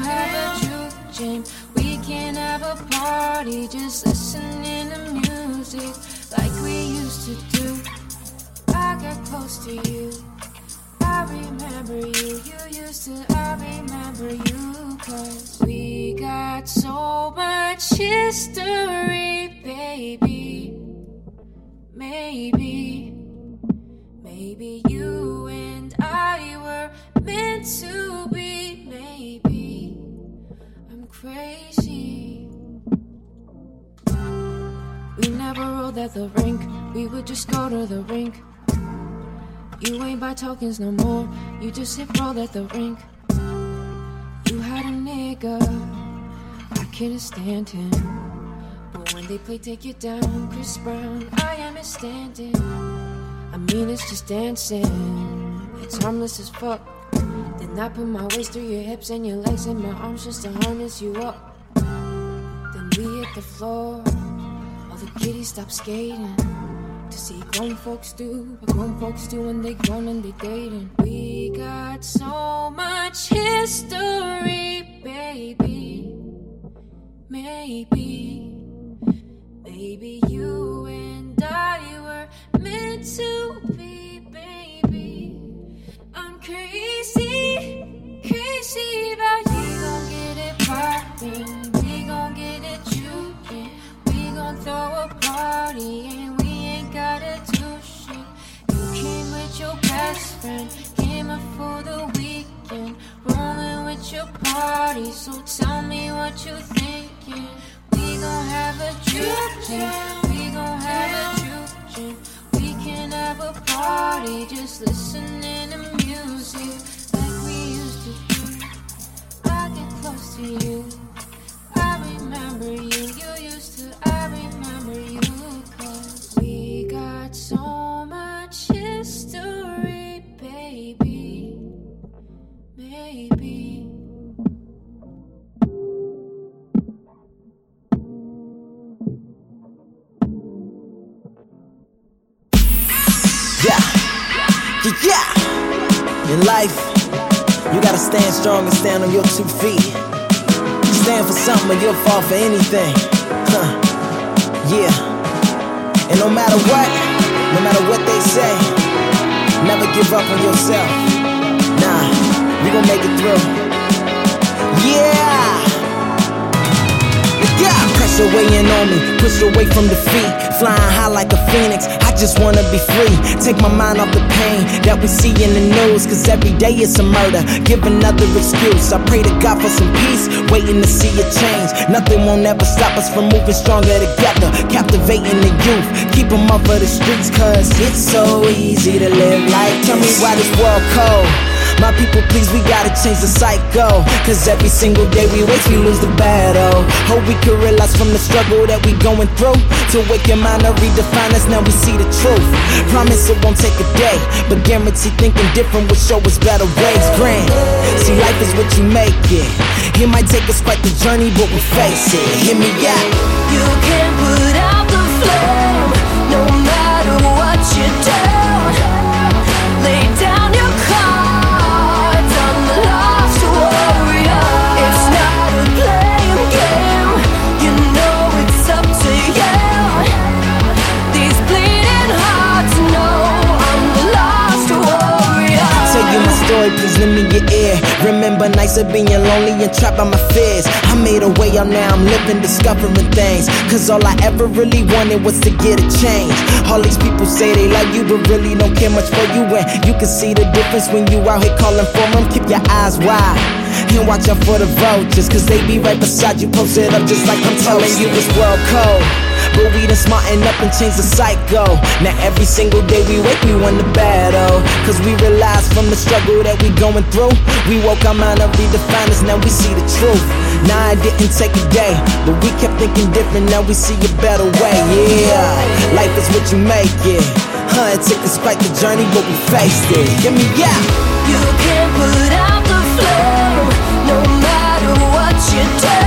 have a juke jam. We can have a party, just listening to music like we used to do. I got close to you. I remember you. You used to. I remember you. Cause we got so much history, baby. Maybe. Maybe you and I were meant to be. Maybe crazy. We never rolled at the rink. We would just go to the rink. You ain't buy tokens no more. You just hit roll at the rink. You had a nigga. I couldn't stand him. But when they play Take You Down, Chris Brown, I am standing. I mean, it's just dancing. It's harmless as fuck. Then I put my waist through your hips and your legs and my arms just to harness you up. Then we hit the floor. All the kiddies stop skating. To see grown folks do what grown folks do when they grown and they dating. We got so much history, baby. Maybe, maybe you and I were meant to be. I'm crazy, crazy about you. We gon' get it poppin', we gon' get it jumpin', we gon' throw a party and we ain't gotta do shit. You came with your best friend, came up for the weekend, rolling with your party. So tell me what you thinking. We gon' have a jam, we gon' have a can have a party, just listening to music like we used to do. I get close to you. I remember you, you used to. I remember you, cause we got so much you gotta stand strong and stand on your two feet. Stand for something or you'll fall for anything. Huh. Yeah. And no matter what, no matter what they say, never give up on yourself. Nah, we gon' make it through. Yeah. Yeah, pressure weighing on me, push away from defeat. Flying high like a phoenix, I just wanna be free. Take my mind off the pain that we see in the news, cause every day it's a murder. Give another excuse. I pray to God for some peace, waiting to see a change. Nothing won't ever stop us from moving stronger together. Captivating the youth, keep them off of the streets, cause it's so easy to live like. Tell me why this world cold. My people, please, we gotta change the cycle. Cause every single day we waste, we lose the battle. Hope we can realize from the struggle that we going through. To wake your mind to redefine us, now we see the truth. Promise it won't take a day, but guarantee thinking different will show us better ways. Grand. See, life is what you make it. It might take us quite the journey, but we face it. Hear me out. You put story, please lend me your ear. Remember nights of being lonely and trapped by my fears. I made a way out now, I'm living, discovering things. Cause all I ever really wanted was to get a change. All these people say they like you, but really don't care much for you. And you can see the difference when you out here calling for them. Keep your eyes wide. And watch out for the vultures, cause they be right beside you, posted up just like I'm telling you this world code. But we done smarten up and change the cycle. Now every single day we wake, we win the battle. Cause we realize from the struggle that we going through. We woke our mind up, redefined us, now we see the truth. Nah, it didn't take a day, but we kept thinking different, now we see a better way. Yeah, life is what you make it. Huh, it took quite the journey, but we faced it. Give me yeah. You can't put out the flame, no matter what you do.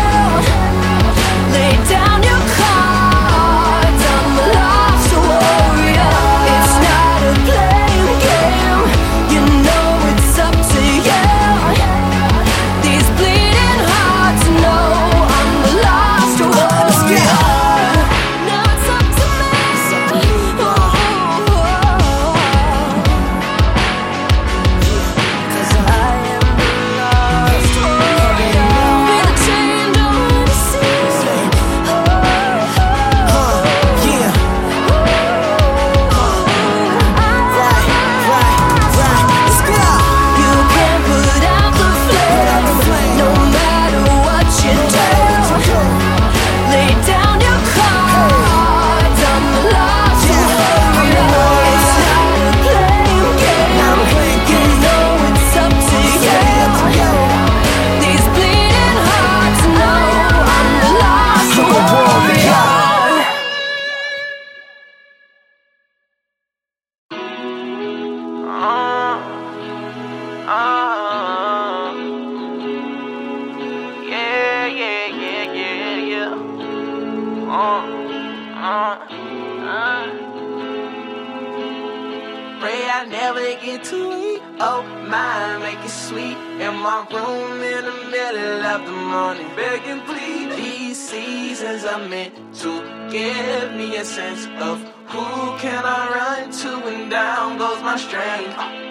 I never get too weak. Oh my, make it sweet. In my room in the middle of the morning, begging please. These seasons are meant to give me a sense of who can I run to, and down goes my strength.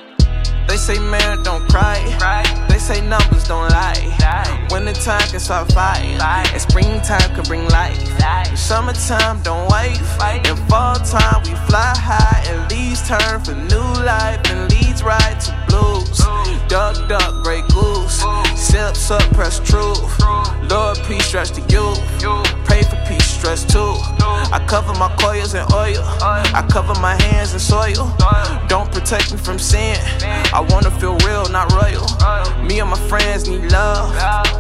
They say man don't cry. They say numbers don't lie. Winter time can start fire. And springtime can bring life. Summertime don't wait. In fall time we fly high and leaves turn for new life and leads right to blues. Duck, duck, great goose. Sips up, press truth. Lord, peace, stretch the youth. Pray for peace, stress too. I cover my coils in oil. I cover my hands in soil. Don't protect me from sin. I wanna feel real, not royal. Me and my friends need love.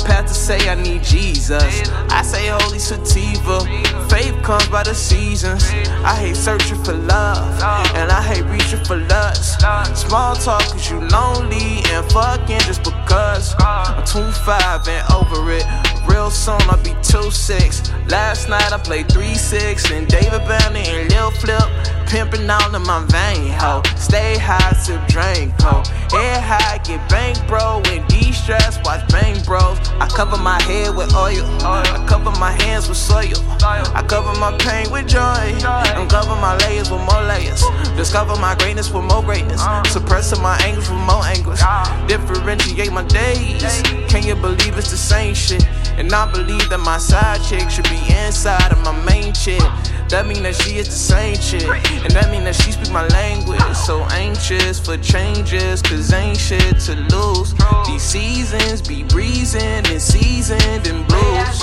Pastor say I need Jesus. I say holy sativa. Faith comes by the seasons. I hate searching for love. And I hate reaching for lust. Small talk cause you lonely and fucking just because. I'm 25 and over it. Real soon I'll be 2-6. Last night I played 3-6 and David Banner and Lil Flip. Pimping all in my vein, ho. Stay high, sip drink, ho. Head high, get bank, bro. When de-stress, watch bang, bros. I cover my head with oil. I cover my hands with soil. I cover my pain with joy. And cover my layers with more layers. Discover my greatness with more greatness. Suppressing my angles with more anguish. Differentiate my days. Can you believe it's the same shit? And I believe that my side chick should be inside of my main chick. That mean that she is the same chick. And that mean that she speak my language. So anxious for changes, cause ain't shit to lose. These seasons be breezing and seasoned in blues.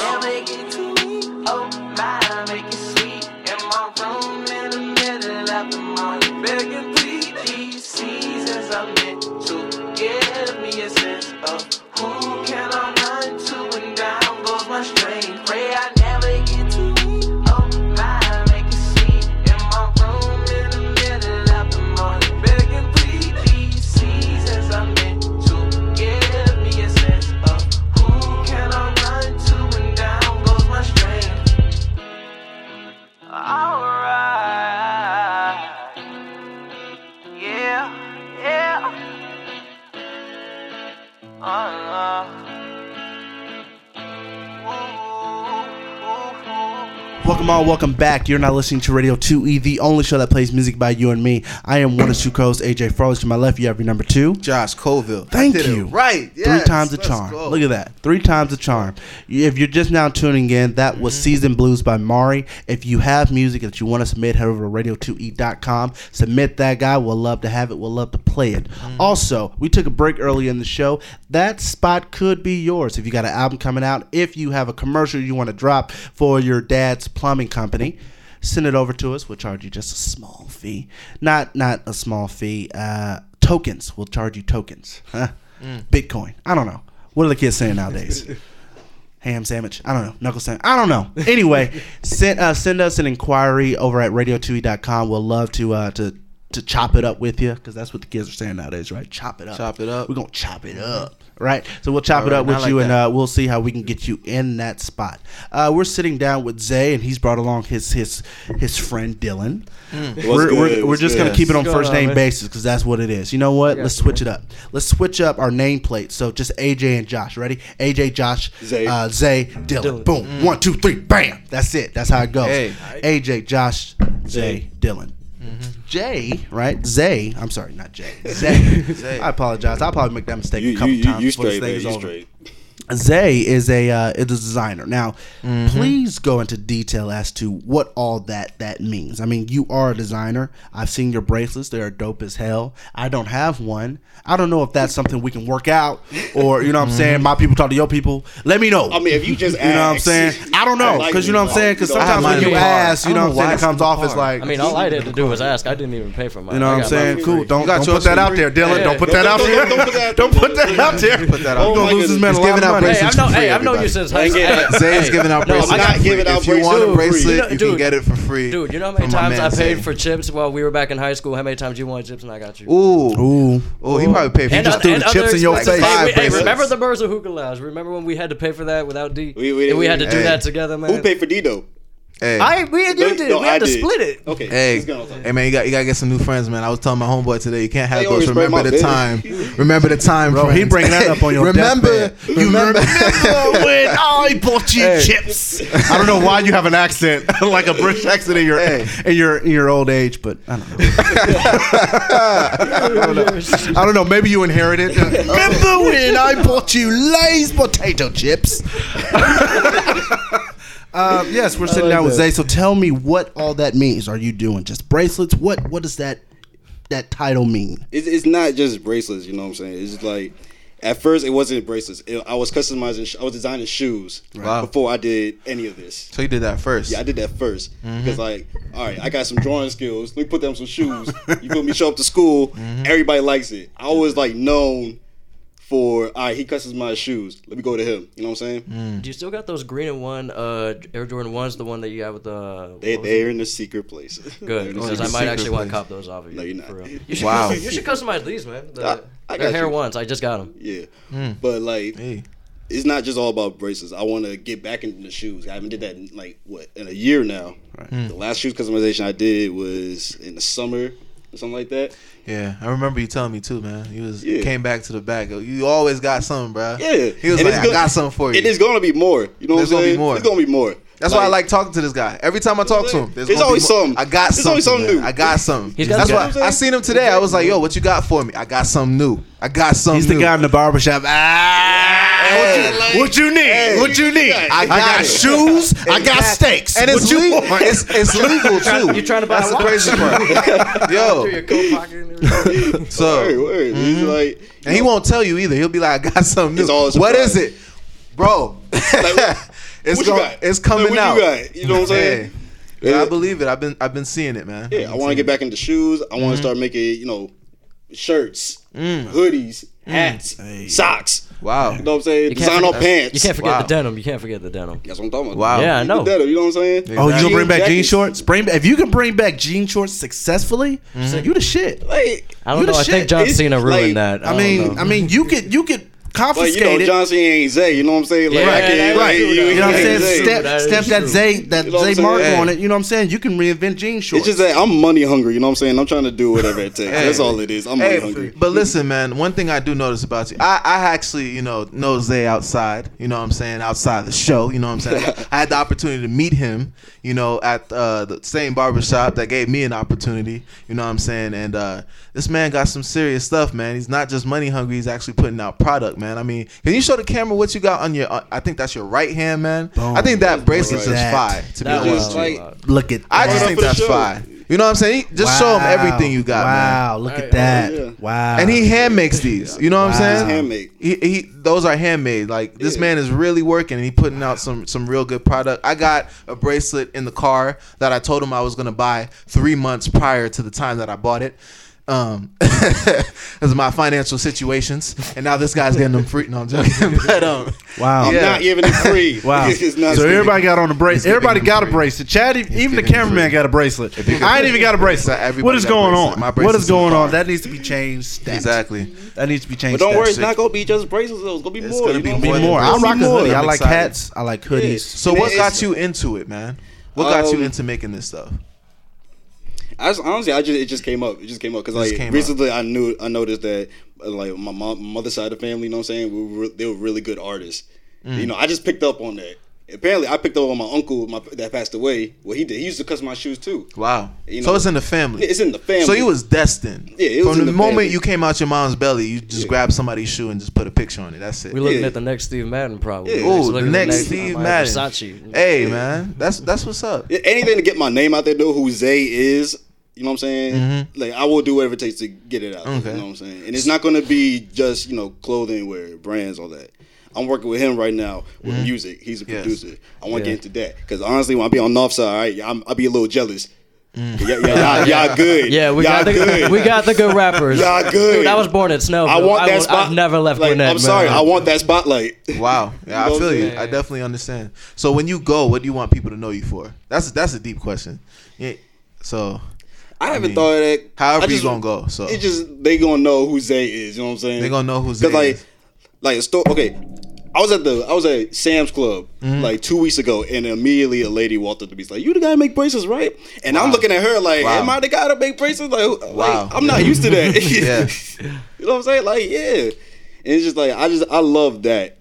Oh my, make it sweet. In my room in the middle of the morning, begging please. These seasons are meant to give me a sense of who Welcome all, welcome back. You're not listening to Radio 2E, the only show that plays music by you and me. I am one of two co hosts, AJ Frost. To my left, you have your number two. Josh Colville. Thank I did it you. right. Three times the charm. go. Look at that. Three times the charm. If you're just now tuning in, that was Mm-hmm. Season Blues by Mari. If you have music that you want to submit, head over to radio2e.com. Submit that guy. We'll love to have it. We'll love to play it. Mm-hmm. Also, we took a break early in the show. That spot could be yours. If you got an album coming out, if you have a commercial you want to drop for your dad's plumbing company, send it over to us. We'll charge you just a small fee. Not not a small fee. Uh, tokens. We'll charge you tokens. Huh? Mm. Bitcoin. I don't know. What are the kids saying nowadays? Ham sandwich. I don't know. Knuckle sandwich. I don't know. Anyway, send uh, send us an inquiry over at radio2e.com. We'll love to uh, to to chop it up with you because that's what the kids are saying nowadays, right? Chop it up. Chop it up. We're gonna chop it up, right? So we'll chop All it right, up with like you, and uh, we'll see how we can get you in that spot. Uh, we're sitting down with Zay, and he's brought along his his his friend Dylan. Mm. We're, What's we're, we're What's just gonna good? keep it on first going on, name basis because that's what it is. You know what? Let's switch it up. Let's switch up our nameplate. So just AJ and Josh. Ready? AJ, Josh, Zay. uh, Zay, Dylan. Dylan. Boom. Mm. One, two, three. Bam. That's it. That's how it goes. Hey. AJ, Josh, Zay, Dylan. Jay, right? Zay. I'm sorry, not Jay. Zay. Zay. I apologize. I'll probably make that mistake You- a couple you- you- times you before this thing man. is You over. straight. Zay is a uh, is a designer. Now, Mhm. please go into detail as to what all that that means. I mean, you are a designer. I've seen your bracelets; they are dope as hell. I don't have one. I don't know if that's something we can work out, or you know what I'm saying. My people talk to your people. Let me know. I mean, if you just you know what I'm saying. I don't I know like because you know what I'm saying. Because You know, I have sometimes when you in the car. ask, you know don't what I'm saying, it comes off it's as like. I mean, all I had to do was ask. I didn't even pay for mine. You know I what I'm saying? mine Cool. free. Don't, don't put that out there, Dylan. Don't put that out there. Don't put that out there. Put that out You're gonna there. lose this man a He's lot giving of out money. Hey, I've bracelets known, for free, hey, I've known you everybody. since high school. Zay is giving out No, bracelets. I got- for free. If you want a Dude, bracelet, you know- dude, can get it for free. Dude, you know how many times man I paid Zay. for chips while we were back in high school? How many times you wanted chips and I got you? Ooh, ooh, oh, he probably paid for And just threw and the chips in your expenses. face. Hey, Five we- hey, bracelets. remember the Burza Hookah Lounge? Remember when we had to pay for that without D? We- we- and we had to do that together, man. Who paid for D-Dope? Hey. I we you No, did. no, we had I to did. split it. Okay. Hey, let's get on top. hey man, you got you gotta get some new friends, man. I was telling my homeboy today, you can't have Hey, those. Remember the bed. time. Remember the time, Bro, he friends. bringing that up on your remember. deathbed. Remember. when I bought you Hey. chips. I don't know why you have an accent like a British accent in your Hey. in your in your old age, but I don't know. I don't know. I don't know. Maybe you inherited. It. Remember when I bought you Lay's potato chips? Uh, yes, we're sitting like down with that. Zay. So tell me what all that means. Are you doing just bracelets? What What does that that title mean? It's, it's not just bracelets. You know what I'm saying? It's like at first it wasn't bracelets. It- I was customizing. I was designing shoes Wow. before I did any of this. So you did that first. Yeah, I did that 1st Mhm. because like, all right, I got some drawing skills. Let me put them some shoes. You feel me? Show up to school, everybody likes it. I was like known for all right. He cusses my shoes. Let me go to him. You know what I'm saying? Mm. Do you still got those green and one uh, Air Jordan ones? The one that you have with the they they're it? in the secret place. Good because I might actually want to cop those off of you. No, you're not. For real. You should, Wow. You should customize these, man. The, I- I the got hair you. ones. I just got them. Yeah, Mm. but like, Hey. it's not just all about braces. I want to get back into the shoes. I haven't did that in like what in a year now. Mm. The last shoes customization I did was in the summer or something like that. Yeah, I remember you telling me too, man. You was Yeah. came back to the back. You always got something, bro. Yeah, He was And like, it's I gonna- got something for you. It is gonna be more. You know There's what I'm gonna be saying? more. It's gonna be more. That's why I like talking to this guy. Every time I talk to him, there's, There's always more- something. I got There's something. always something new. I got something. He's got That's why. I seen him today. I was like, "Yo, what you got for me? I got something new. I got something He's the new." guy in the barbershop. Ah, Hey. what you need? Hey. What you need? I I got got, it. shoes. I got steaks. and it's what you legal. want? It's, it's legal too. You're trying to buy That's a the watch? crazy part. Yo, coat pocket and everything. so Word, word. He's Mhm. like, and he won't tell you either. He'll be like, "I got something new." It's all a what is it, bro? It's what you go- got? It's Like, coming what you out. got? You know what I'm saying? Hey. Yeah, I believe it. I've been I've been seeing it, man. Yeah, I want to get back into shoes. I want to mm-hmm. start making you know shirts, Mm. hoodies, mm. hats, socks. Wow. You know what I'm saying? You can't Design on pants. You can't forget Wow. the denim. You can't forget the denim. That's what I'm talking about. Wow. Yeah, I know. The denim, you know what I'm saying? Oh, you gonna bring back jean jackets. shorts? Bring if you can bring back jean shorts successfully, mm-hmm. you the shit. Like, I don't know. I think. John Cena ruined like- that. I, don't mean, know. I mean, you could you could But you confiscate know, it. John Cena ain't Zay. You know what I'm saying? Like, Yeah, I can't, that's like, true, you. You know what I'm saying? Zay. Step, That is step that true. Zay, that You know Zay mark Hey. on it. You know what I'm saying? You can reinvent jean shorts. It's just that I'm money hungry. You know what I'm saying? I'm trying to do whatever it takes. Hey. That's all it is. I'm money Hey, hungry. but listen, man. One thing I do notice about you, I, I actually, you know, know Zay outside. You know what I'm saying? Outside the show. You know what I'm saying? I, I had the opportunity to meet him. You know, at uh, the same barbershop that gave me an opportunity. You know what I'm saying? And uh, this man got some serious stuff, man. He's not just money hungry. He's actually putting out product, man. I mean, can you show the camera what you got on your? Uh, I think that's your right hand, man. I think that bracelet's Right. just fire. To be honest, with you. like, Look at I just think that's show. fire. You know what I'm saying? He- Just show him everything you got, man. Wow, look at that. Yeah. Wow. And he hand makes these. You know what I'm saying? It's handmade. He, he those are handmade. Like this Yeah. man is really working and he putting out some some real good product. I got a bracelet in the car that I told him I was gonna buy three months prior to the time that I bought it. Um, because of my financial situations, and now this guy's getting them free. No, I'm joking. But um, wow. I'm not giving it free. Wow. not so free. everybody got on a bracelet. Everybody him got a bracelet. Chad, even the cameraman free. got a bracelet. I ain't even got a bracelet. Everybody What is going bracelet. on? My What bracelet's is in the going on? That needs to be changed. Stat. exactly. That needs to be changed. But don't worry, stat. it's not gonna be just bracelets. though. It's gonna be It's more. gonna you be know more what I'm than more. I'll rock a I'm hoodie. I like hats. I like hoodies. So what got you into it, man? What got you Um, into making this stuff? I just, honestly, I just it just came up. It just came up because like came up. recently, I knew I noticed that like my mom, mother's side of the family. You know what I'm saying? We were, they were really good artists. Mm. You know, I just picked up on that. Apparently, I picked up on my uncle my, that passed away. What he did, he used to cuss my shoes too. Wow. You so it's in the family. It's in the family. So you was destined. Yeah, it was From in the, the moment family. you came out your mom's belly, you just grabbed somebody's shoe and just put a picture on it. That's it. We're looking Yeah. at the next Steve Madden, probably. Yeah. Ooh, the looking next Steve Madden. Versace. Hey man, that's that's what's up. Anything to get my name out there, though, who Zay is. You know what I'm saying? Mhm. Like I will do whatever it takes to get it out. Okay. You know what I'm saying? And it's not gonna be just you know clothing, wear, brands, all that. I'm working with him right now with Mhm. music. He's a Yes. producer. I want to Yeah. get into that because honestly, when I be on North Side, right, I'm, I'll be a little jealous. Mm. Yeah, yeah, y'all, y'all good. Yeah, we y'all got the good. we got the good rappers. Y'all good. Dude, I was born at Snow. I want that spot. I've never left like, Gwinnett. I'm sorry. man. I want that spotlight. Wow. Yeah, I feel you. I definitely understand. So when you go, what do you want people to know you for? That's that's a deep question. Yeah. So I haven't mean, thought of that. however just- you gonna go. So It just they gonna know who Zay is. You know what I'm saying? They gonna know who Zay like, is. like a store. Okay, I was at the I was at Sam's Club Mhm. like two weeks ago, and immediately a lady walked up to me. She's like, "You the guy that make bracelets, right?" And I'm looking at her like, Wow. "Am I the guy that make bracelets?" Like, who- like, Wow. I'm not used to that. Yeah. you know what I'm saying? Like, yeah. And it's just like I just I love that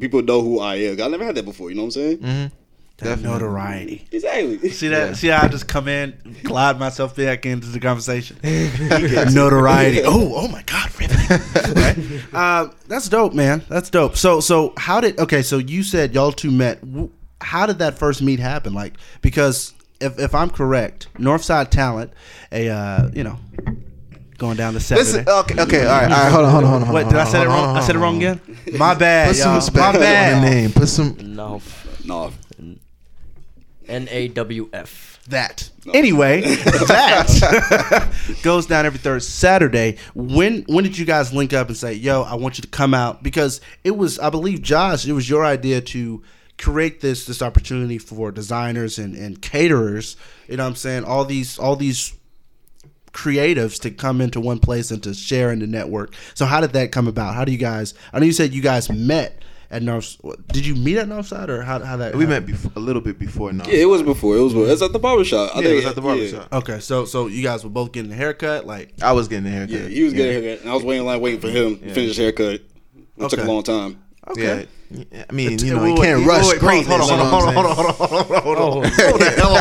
people know who I am. I never had that before. You know what I'm saying? Mm-hmm. That notoriety. Exactly. See that? Yeah. See how I just come in, glide myself back into the conversation. notoriety. Oh, oh my God, riveting. right? uh, that's dope, man. That's dope. So, so how did? Okay, so you said y'all two met. How did that first meet happen? Like, because if if I'm correct, Northside Talent, a uh, you know. Going down to Saturday. Listen, okay, okay, all right, all right, hold on, hold on, hold on. Wait, hold did I say it hold on, wrong? I said it wrong again. My bad, Put some y'all. respect My bad. on the name. Put some. No. No. N A W F. That. Anyway, that goes down every third Saturday. When when did you guys link up and say, "Yo, I want you to come out"? Because it was, I believe, Josh, it was your idea to create this this opportunity for designers and, and caterers. You know, what I'm saying all these all these creatives to come into one place and to share in the network. So how did that come about? How do you guys? I know you said you guys met at North. Did you meet at Northside or how how that? We how- met before, a little bit before now. Yeah, it was before. It was. It was at the barbershop. I Yeah, it was at the barbershop. Okay, so so you guys were both getting a haircut, like I was getting a haircut. Yeah, he was getting a haircut, and I was waiting line waiting for him to finish his haircut. It took a long time. Yeah. I mean, It's- you know, you can't wait, rush wait, greatness. Hold on, hold on, hold on, hold on, hold on, hold on, hold on, hold on. Hold the hell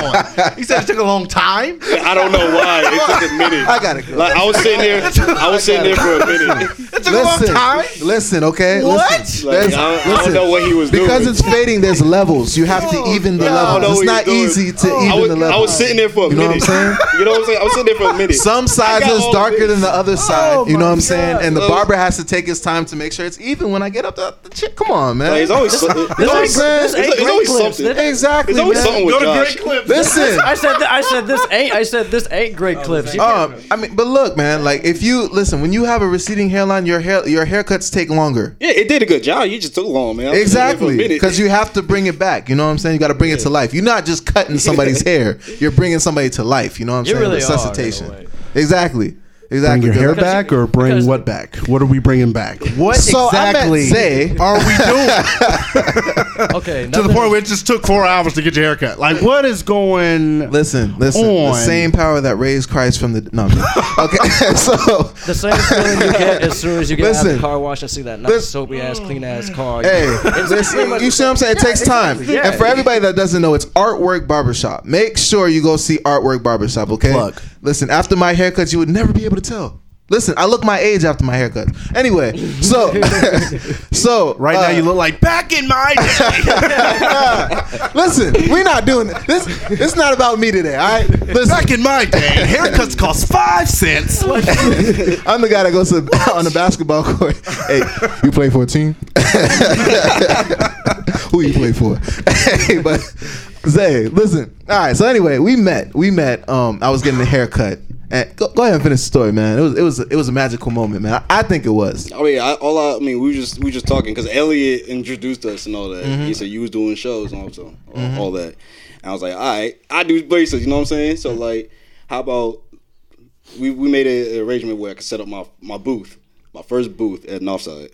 on. He said it took a long time. I don't know why. It took a minute. I gotta go. Like I was sitting there. I was sitting there for a minute. It took a long Listen, time. listen, okay. What? Listen, Like, I don't- I don't know what he was doing. because doing. it's fading. There's levels. You have to even the Yeah, I don't know levels. It's what not he was easy doing. to I even was, the levels. I was sitting there for a minute. You know what. I'm saying? You know what I'm saying? I was sitting there for a minute. Some sides is darker this. than the other side. Oh you know what I'm saying? And the Uh, barber has to take his time to make sure it's even when I get up the, the chick. Come on, man. Like, it's always, so- it's You know what I'm always, it's, it's always something. Exactly. It's always man. something with Go to Josh. Great Clips. Listen. I said I said this ain't I said this ain't great clips. You Um, I mean, but look, man. Like, if you listen, when you have a receding hairline, your hair, your haircuts take longer. Yeah, it did a good job. You just took long, man. I was sitting there for a Exactly, because you have to bring it back. You know what I'm saying? You got to bring it to life. You're not just cutting somebody's hair. You're bringing somebody to life. You know what I'm You saying? really are, in a Resuscitation. way. Exactly. Bring Exactly. your hair Because- back or bring what back? What are we bringing back? What So I met exactly Zay. are we doing? Okay, to the point where it just took four hours to get your haircut. Like, what is going? Listen, listen. The same power that raised Christ from the no. I'm okay, so The same feeling you get as soon as you get out of Listen. the car wash and see that nice Listen. soapy ass, clean ass car. Hey, listen, you see what I'm saying? It takes time. Yeah. And for everybody that doesn't know, it's Artwork Barbershop. Make sure you go see Artwork Barbershop, okay? Plug. Listen, after my haircut, you would never be able to tell. Listen, I look my age after my haircut. Anyway, so so Right now, uh, you look like back in my day. Listen, we're not doing it. This it's not about me today, all right? Listen, back in my day, haircuts cost five cents. I'm the guy that goes to, on the basketball court. Hey, you play for a team? Who you play for? hey, but Zay, listen. All right. So anyway, we met. We met. Um, I was getting a haircut. And go, go ahead and finish the story, man. It was it was it was a magical moment, man. I, I think it was. I mean, I, all I, I mean, we were just we just talking because Elliot introduced us and all that. Mhm. He said you was doing shows and all, so, all, all that. And I was like, all right, I do bracelets. You know what I'm saying? So like, how about we we made an arrangement where I could set up my my booth, my first booth at Northside.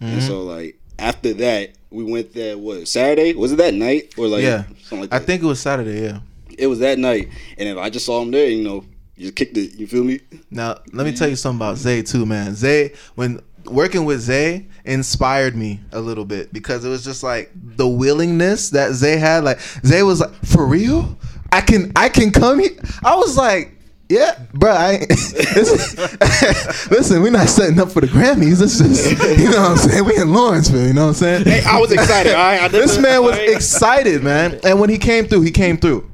And Mhm. so like after that, we went there. What Saturday? Was it that night or like yeah. something like I think it was Saturday. Yeah. it was that night. And if I just saw him there, you know, you kicked it. You feel me? Now let me tell you something about Zay too, man. Zay when working with Zay inspired me a little bit because it was just like the willingness that Zay had. Like Zay was like, for real, I can I can come here. I was like. Yeah, bro. I, listen, we're not setting up for the Grammys. This is, you know what I'm saying. We in Lawrenceville. You know what I'm saying. Hey, I was excited. All right, I this man was excited, man. And when he came through, he came through.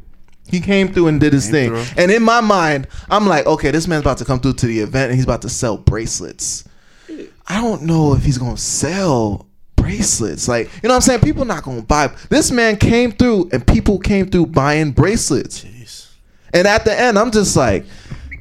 He came through and did his thing. through. And in my mind, I'm like, okay, this man's about to come through to the event and he's about to sell bracelets. I don't know if he's gonna sell bracelets. Like, you know what I'm saying? People not gonna buy. This man came through and people came through buying bracelets. And at the end, I'm just like,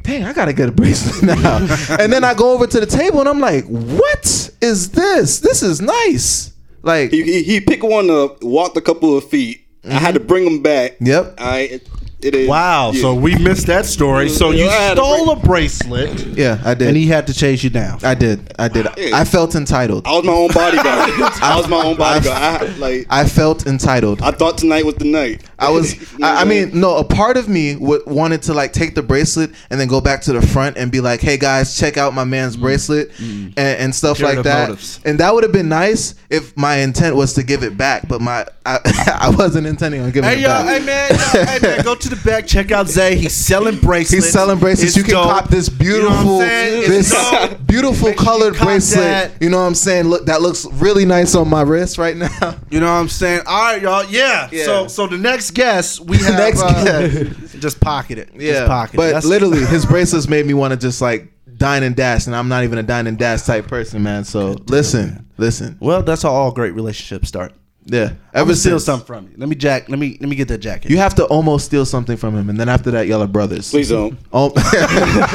dang, I gotta get a bracelet now. and then I go over to the table and I'm like, what is this? This is nice. Like he, he, he picked one up, walked a couple of feet. I had to mm-hmm. bring him back. Yep. I It is. Wow. Yeah. So we missed that story. So mm-hmm. you I had a stole a bracelet, Yeah, I did. and he had to chase you down. I did. I did. Yeah. I felt entitled. I was my own bodyguard. I was my own bodyguard. I, like I felt entitled. I thought tonight was the night. I was. I, I mean, no. A part of me w- wanted to like take the bracelet and then go back to the front and be like, "Hey guys, check out my man's mm. bracelet mm. and, and stuff Purity like that." motives. And that would have been nice if my intent was to give it back, but my I, I wasn't intending on giving Hey it yo, back. hey man, yo, hey man, go to the back, check out Zay. He's selling bracelets. He's selling bracelets. It's you can dope. cop this You know beautiful, this dope. beautiful colored bracelet. that. You know what I'm saying? Look, that looks really nice on my wrist right now. You know what I'm saying? All right, y'all. Yeah. Yeah. So so the next guest we have Next uh, guest. just pocket it. Yeah, Just pocket it. but That's- literally, his bracelets made me want to just like dine and dash, and I'm not even a dine and dash type person, man. So listen, listen. Well, that's how all great relationships start. Yeah, I'm ever gonna steal since something from you. Let me jack. Let me let me get that jacket. you have to almost steal something from him, and then after that, y'all are brothers. Please don't. Al-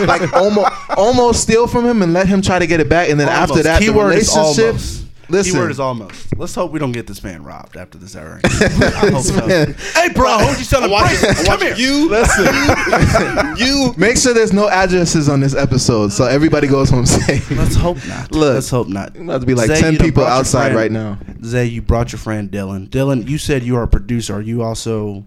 like almost, almost steal from him and let him try to get it back, and then after Almost. that, Keyword the is relationship. almost. Listen, Keyword is almost. Let's hope we don't get this man robbed after this airing. I hope so. Hey, bro, I heard you selling bracelets. Come here. You, listen. you. Make sure there's no addresses on this episode, so everybody goes home safe. Let's hope not. Look, Let's hope not. about to be like Zay, ten people outside friend- right now. Zay, you brought your friend Dylan. Dylan, you said you are a producer. Are you also?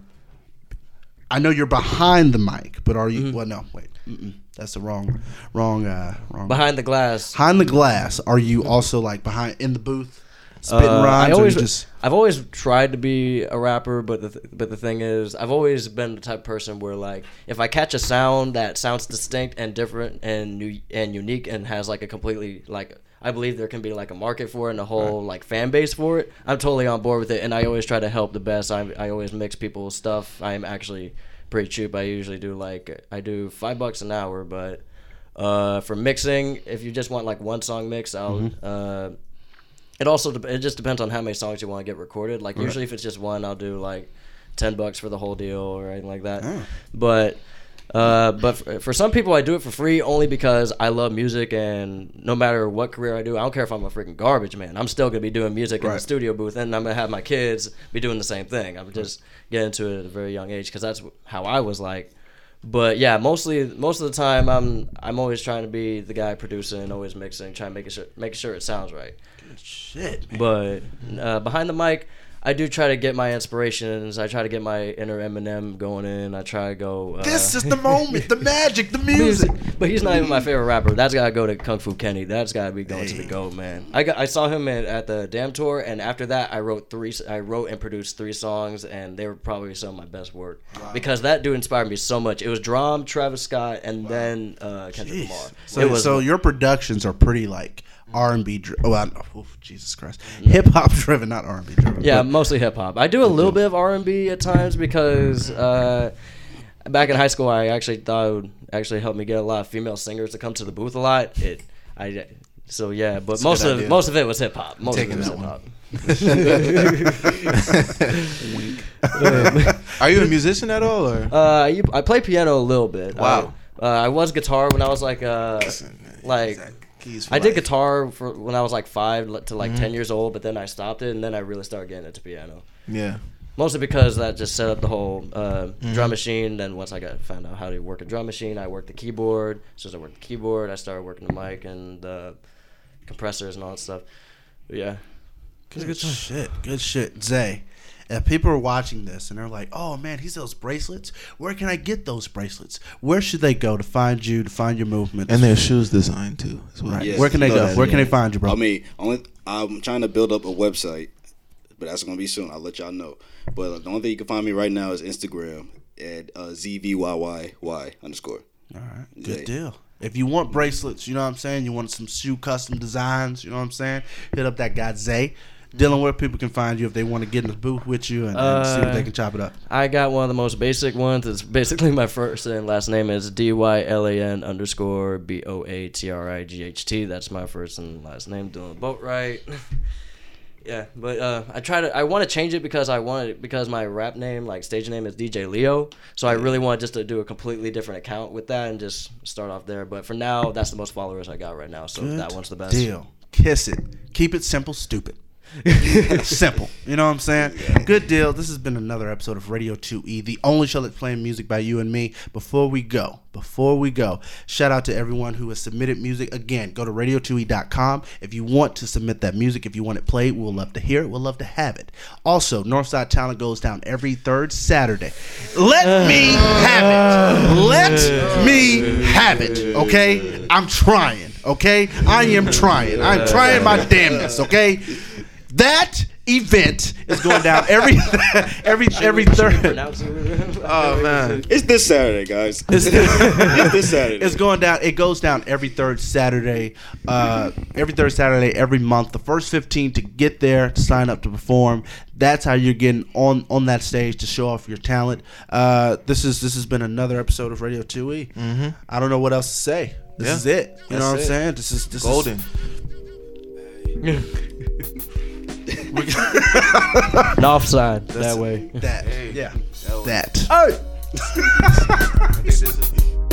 I know you're behind the mic, but are you? Mm-hmm. Well, no, wait. Mm-mm. That's the wrong, wrong, uh, wrong. Behind the glass. behind the glass. Are you also like behind in the booth, spitting Uh, rhymes? I or always, just I've always tried to be a rapper, but the th- but the thing is, I've always been the type of person where like if I catch a sound that sounds distinct and different and new and unique and has like a completely like I believe there can be like a market for it and a whole like fan base for it. I'm totally on board with it, and I always try to help the best. I I always mix people's stuff. I'm actually pretty cheap. I usually do like I do five bucks an hour, but. Uh, for mixing, if you just want like one song mix, I'll uh, it also dep- it just depends on how many songs you want to get recorded. Like Right. usually, if it's just one, I'll do like ten bucks for the whole deal or anything like that. Oh. But uh, but for, for some people, I do it for free only because I love music, and no matter what career I do, I don't care if I'm a freaking garbage man. I'm still gonna be doing music in the studio booth, and I'm gonna have my kids be doing the same thing. I'm just getting into it at a very young age because that's how I was like. But yeah, mostly most of the time I'm I'm always trying to be the guy producing, always mixing, trying to make sure make sure it sounds right. Good shit. Man. But uh, behind the mic, I do try to get my inspirations. I try to get my inner Eminem going in. I try to go. Uh, This is the moment, the magic, the music. But he's not even my favorite rapper. That's gotta go to Kung Fu Kenny. That's gotta be going to the goat, man. I got I saw him at, at the Damn tour, and after that, I wrote three. I wrote and produced three songs, and they were probably some of my best work because that dude inspired me so much. It was D.R.A.M., Travis Scott, and then uh, Kendrick Jeez. Lamar. So, was so your productions are pretty like R and B. Oh, oh, Jesus Christ, hip hop driven, not R and B driven. Yeah, but- mostly hip hop. I do a little bit of R and B at times because uh, back in high school, I actually thought it would actually help me get a lot of female singers to come to the booth a lot. It, I, so yeah, but That's most of idea. most of it was hip hop. Most of taking it was that hip one. hop. Are you a musician at all, or? Uh, you, I play piano a little bit. Wow. I, uh, I was guitar when I was like uh, like Keys I did guitar for when I was like five to like Mhm. ten years old, but then I stopped it, and then I really started getting into piano. Yeah. Mostly because that just set up the whole uh, Mhm. drum machine. Then once I got found out how to work a drum machine, I worked the keyboard. As soon as I worked the keyboard, I started working the mic and the compressors and all that stuff. But yeah, Good, shit. Good shit. Zay, if people are watching this and they're like, oh man, he sells bracelets, where can I get those bracelets? Where should they go to find you, to find your movement?" And their shoes designed too. As well. Right. Yes, Where can they go go? ahead. Where can they find you, bro? I mean, only I'm trying to build up a website, but that's gonna be soon. I'll let y'all know. But the only thing you can find me right now is Instagram at uh, zvyyyy underscore. All right. Zay. Good deal. If you want bracelets, you know what I'm saying? You want some shoe custom designs, you know what I'm saying? Hit up that guy Zay. Dylan, where people can find you if they want to get in the booth with you and, and see what Uh, they can chop it up. I got one of the most basic ones. It's basically my first and last name is D Y L A N underscore B O A T R I G H T. That's my first and last name. Doing the boat right. yeah, but uh, I try to. I want to change it because I want it because my rap name, like stage name, is DJ Leo. So I really want just to do a completely different account with that and just start off there. But for now, that's the most followers I got right now. So Good that one's the best. Deal. Kiss it. Keep it simple, stupid. Simple. You know what I'm saying? Good deal. This has been another episode of Radio 2E, the only show that's playing music by you and me. Before we go, before we go, shout out to everyone who has submitted music. Again, go to radio2e.com if you want to submit that music. If you want it played, we'll love to hear it. We'll love to have it. Also, Northside Talent goes down every third Saturday. Let me have it. Let me have it. Okay? I'm trying. Okay? I am trying. I'm trying my damnness. Okay? That event is going down every every every third. Oh man, It's this Saturday, guys. It's, It's this Saturday. It's going down. It goes down every third Saturday. Uh, every third Saturday every month. The first fifteen to get there to sign up to perform. That's how you're getting on on that stage to show off your talent. Uh, this is this has been another episode of Radio Two E. Mhm. I don't know what else to say. This Yeah. is it. You know That's what I'm it. saying? This is this Golden. is North side, That's- that way. That yeah. That was-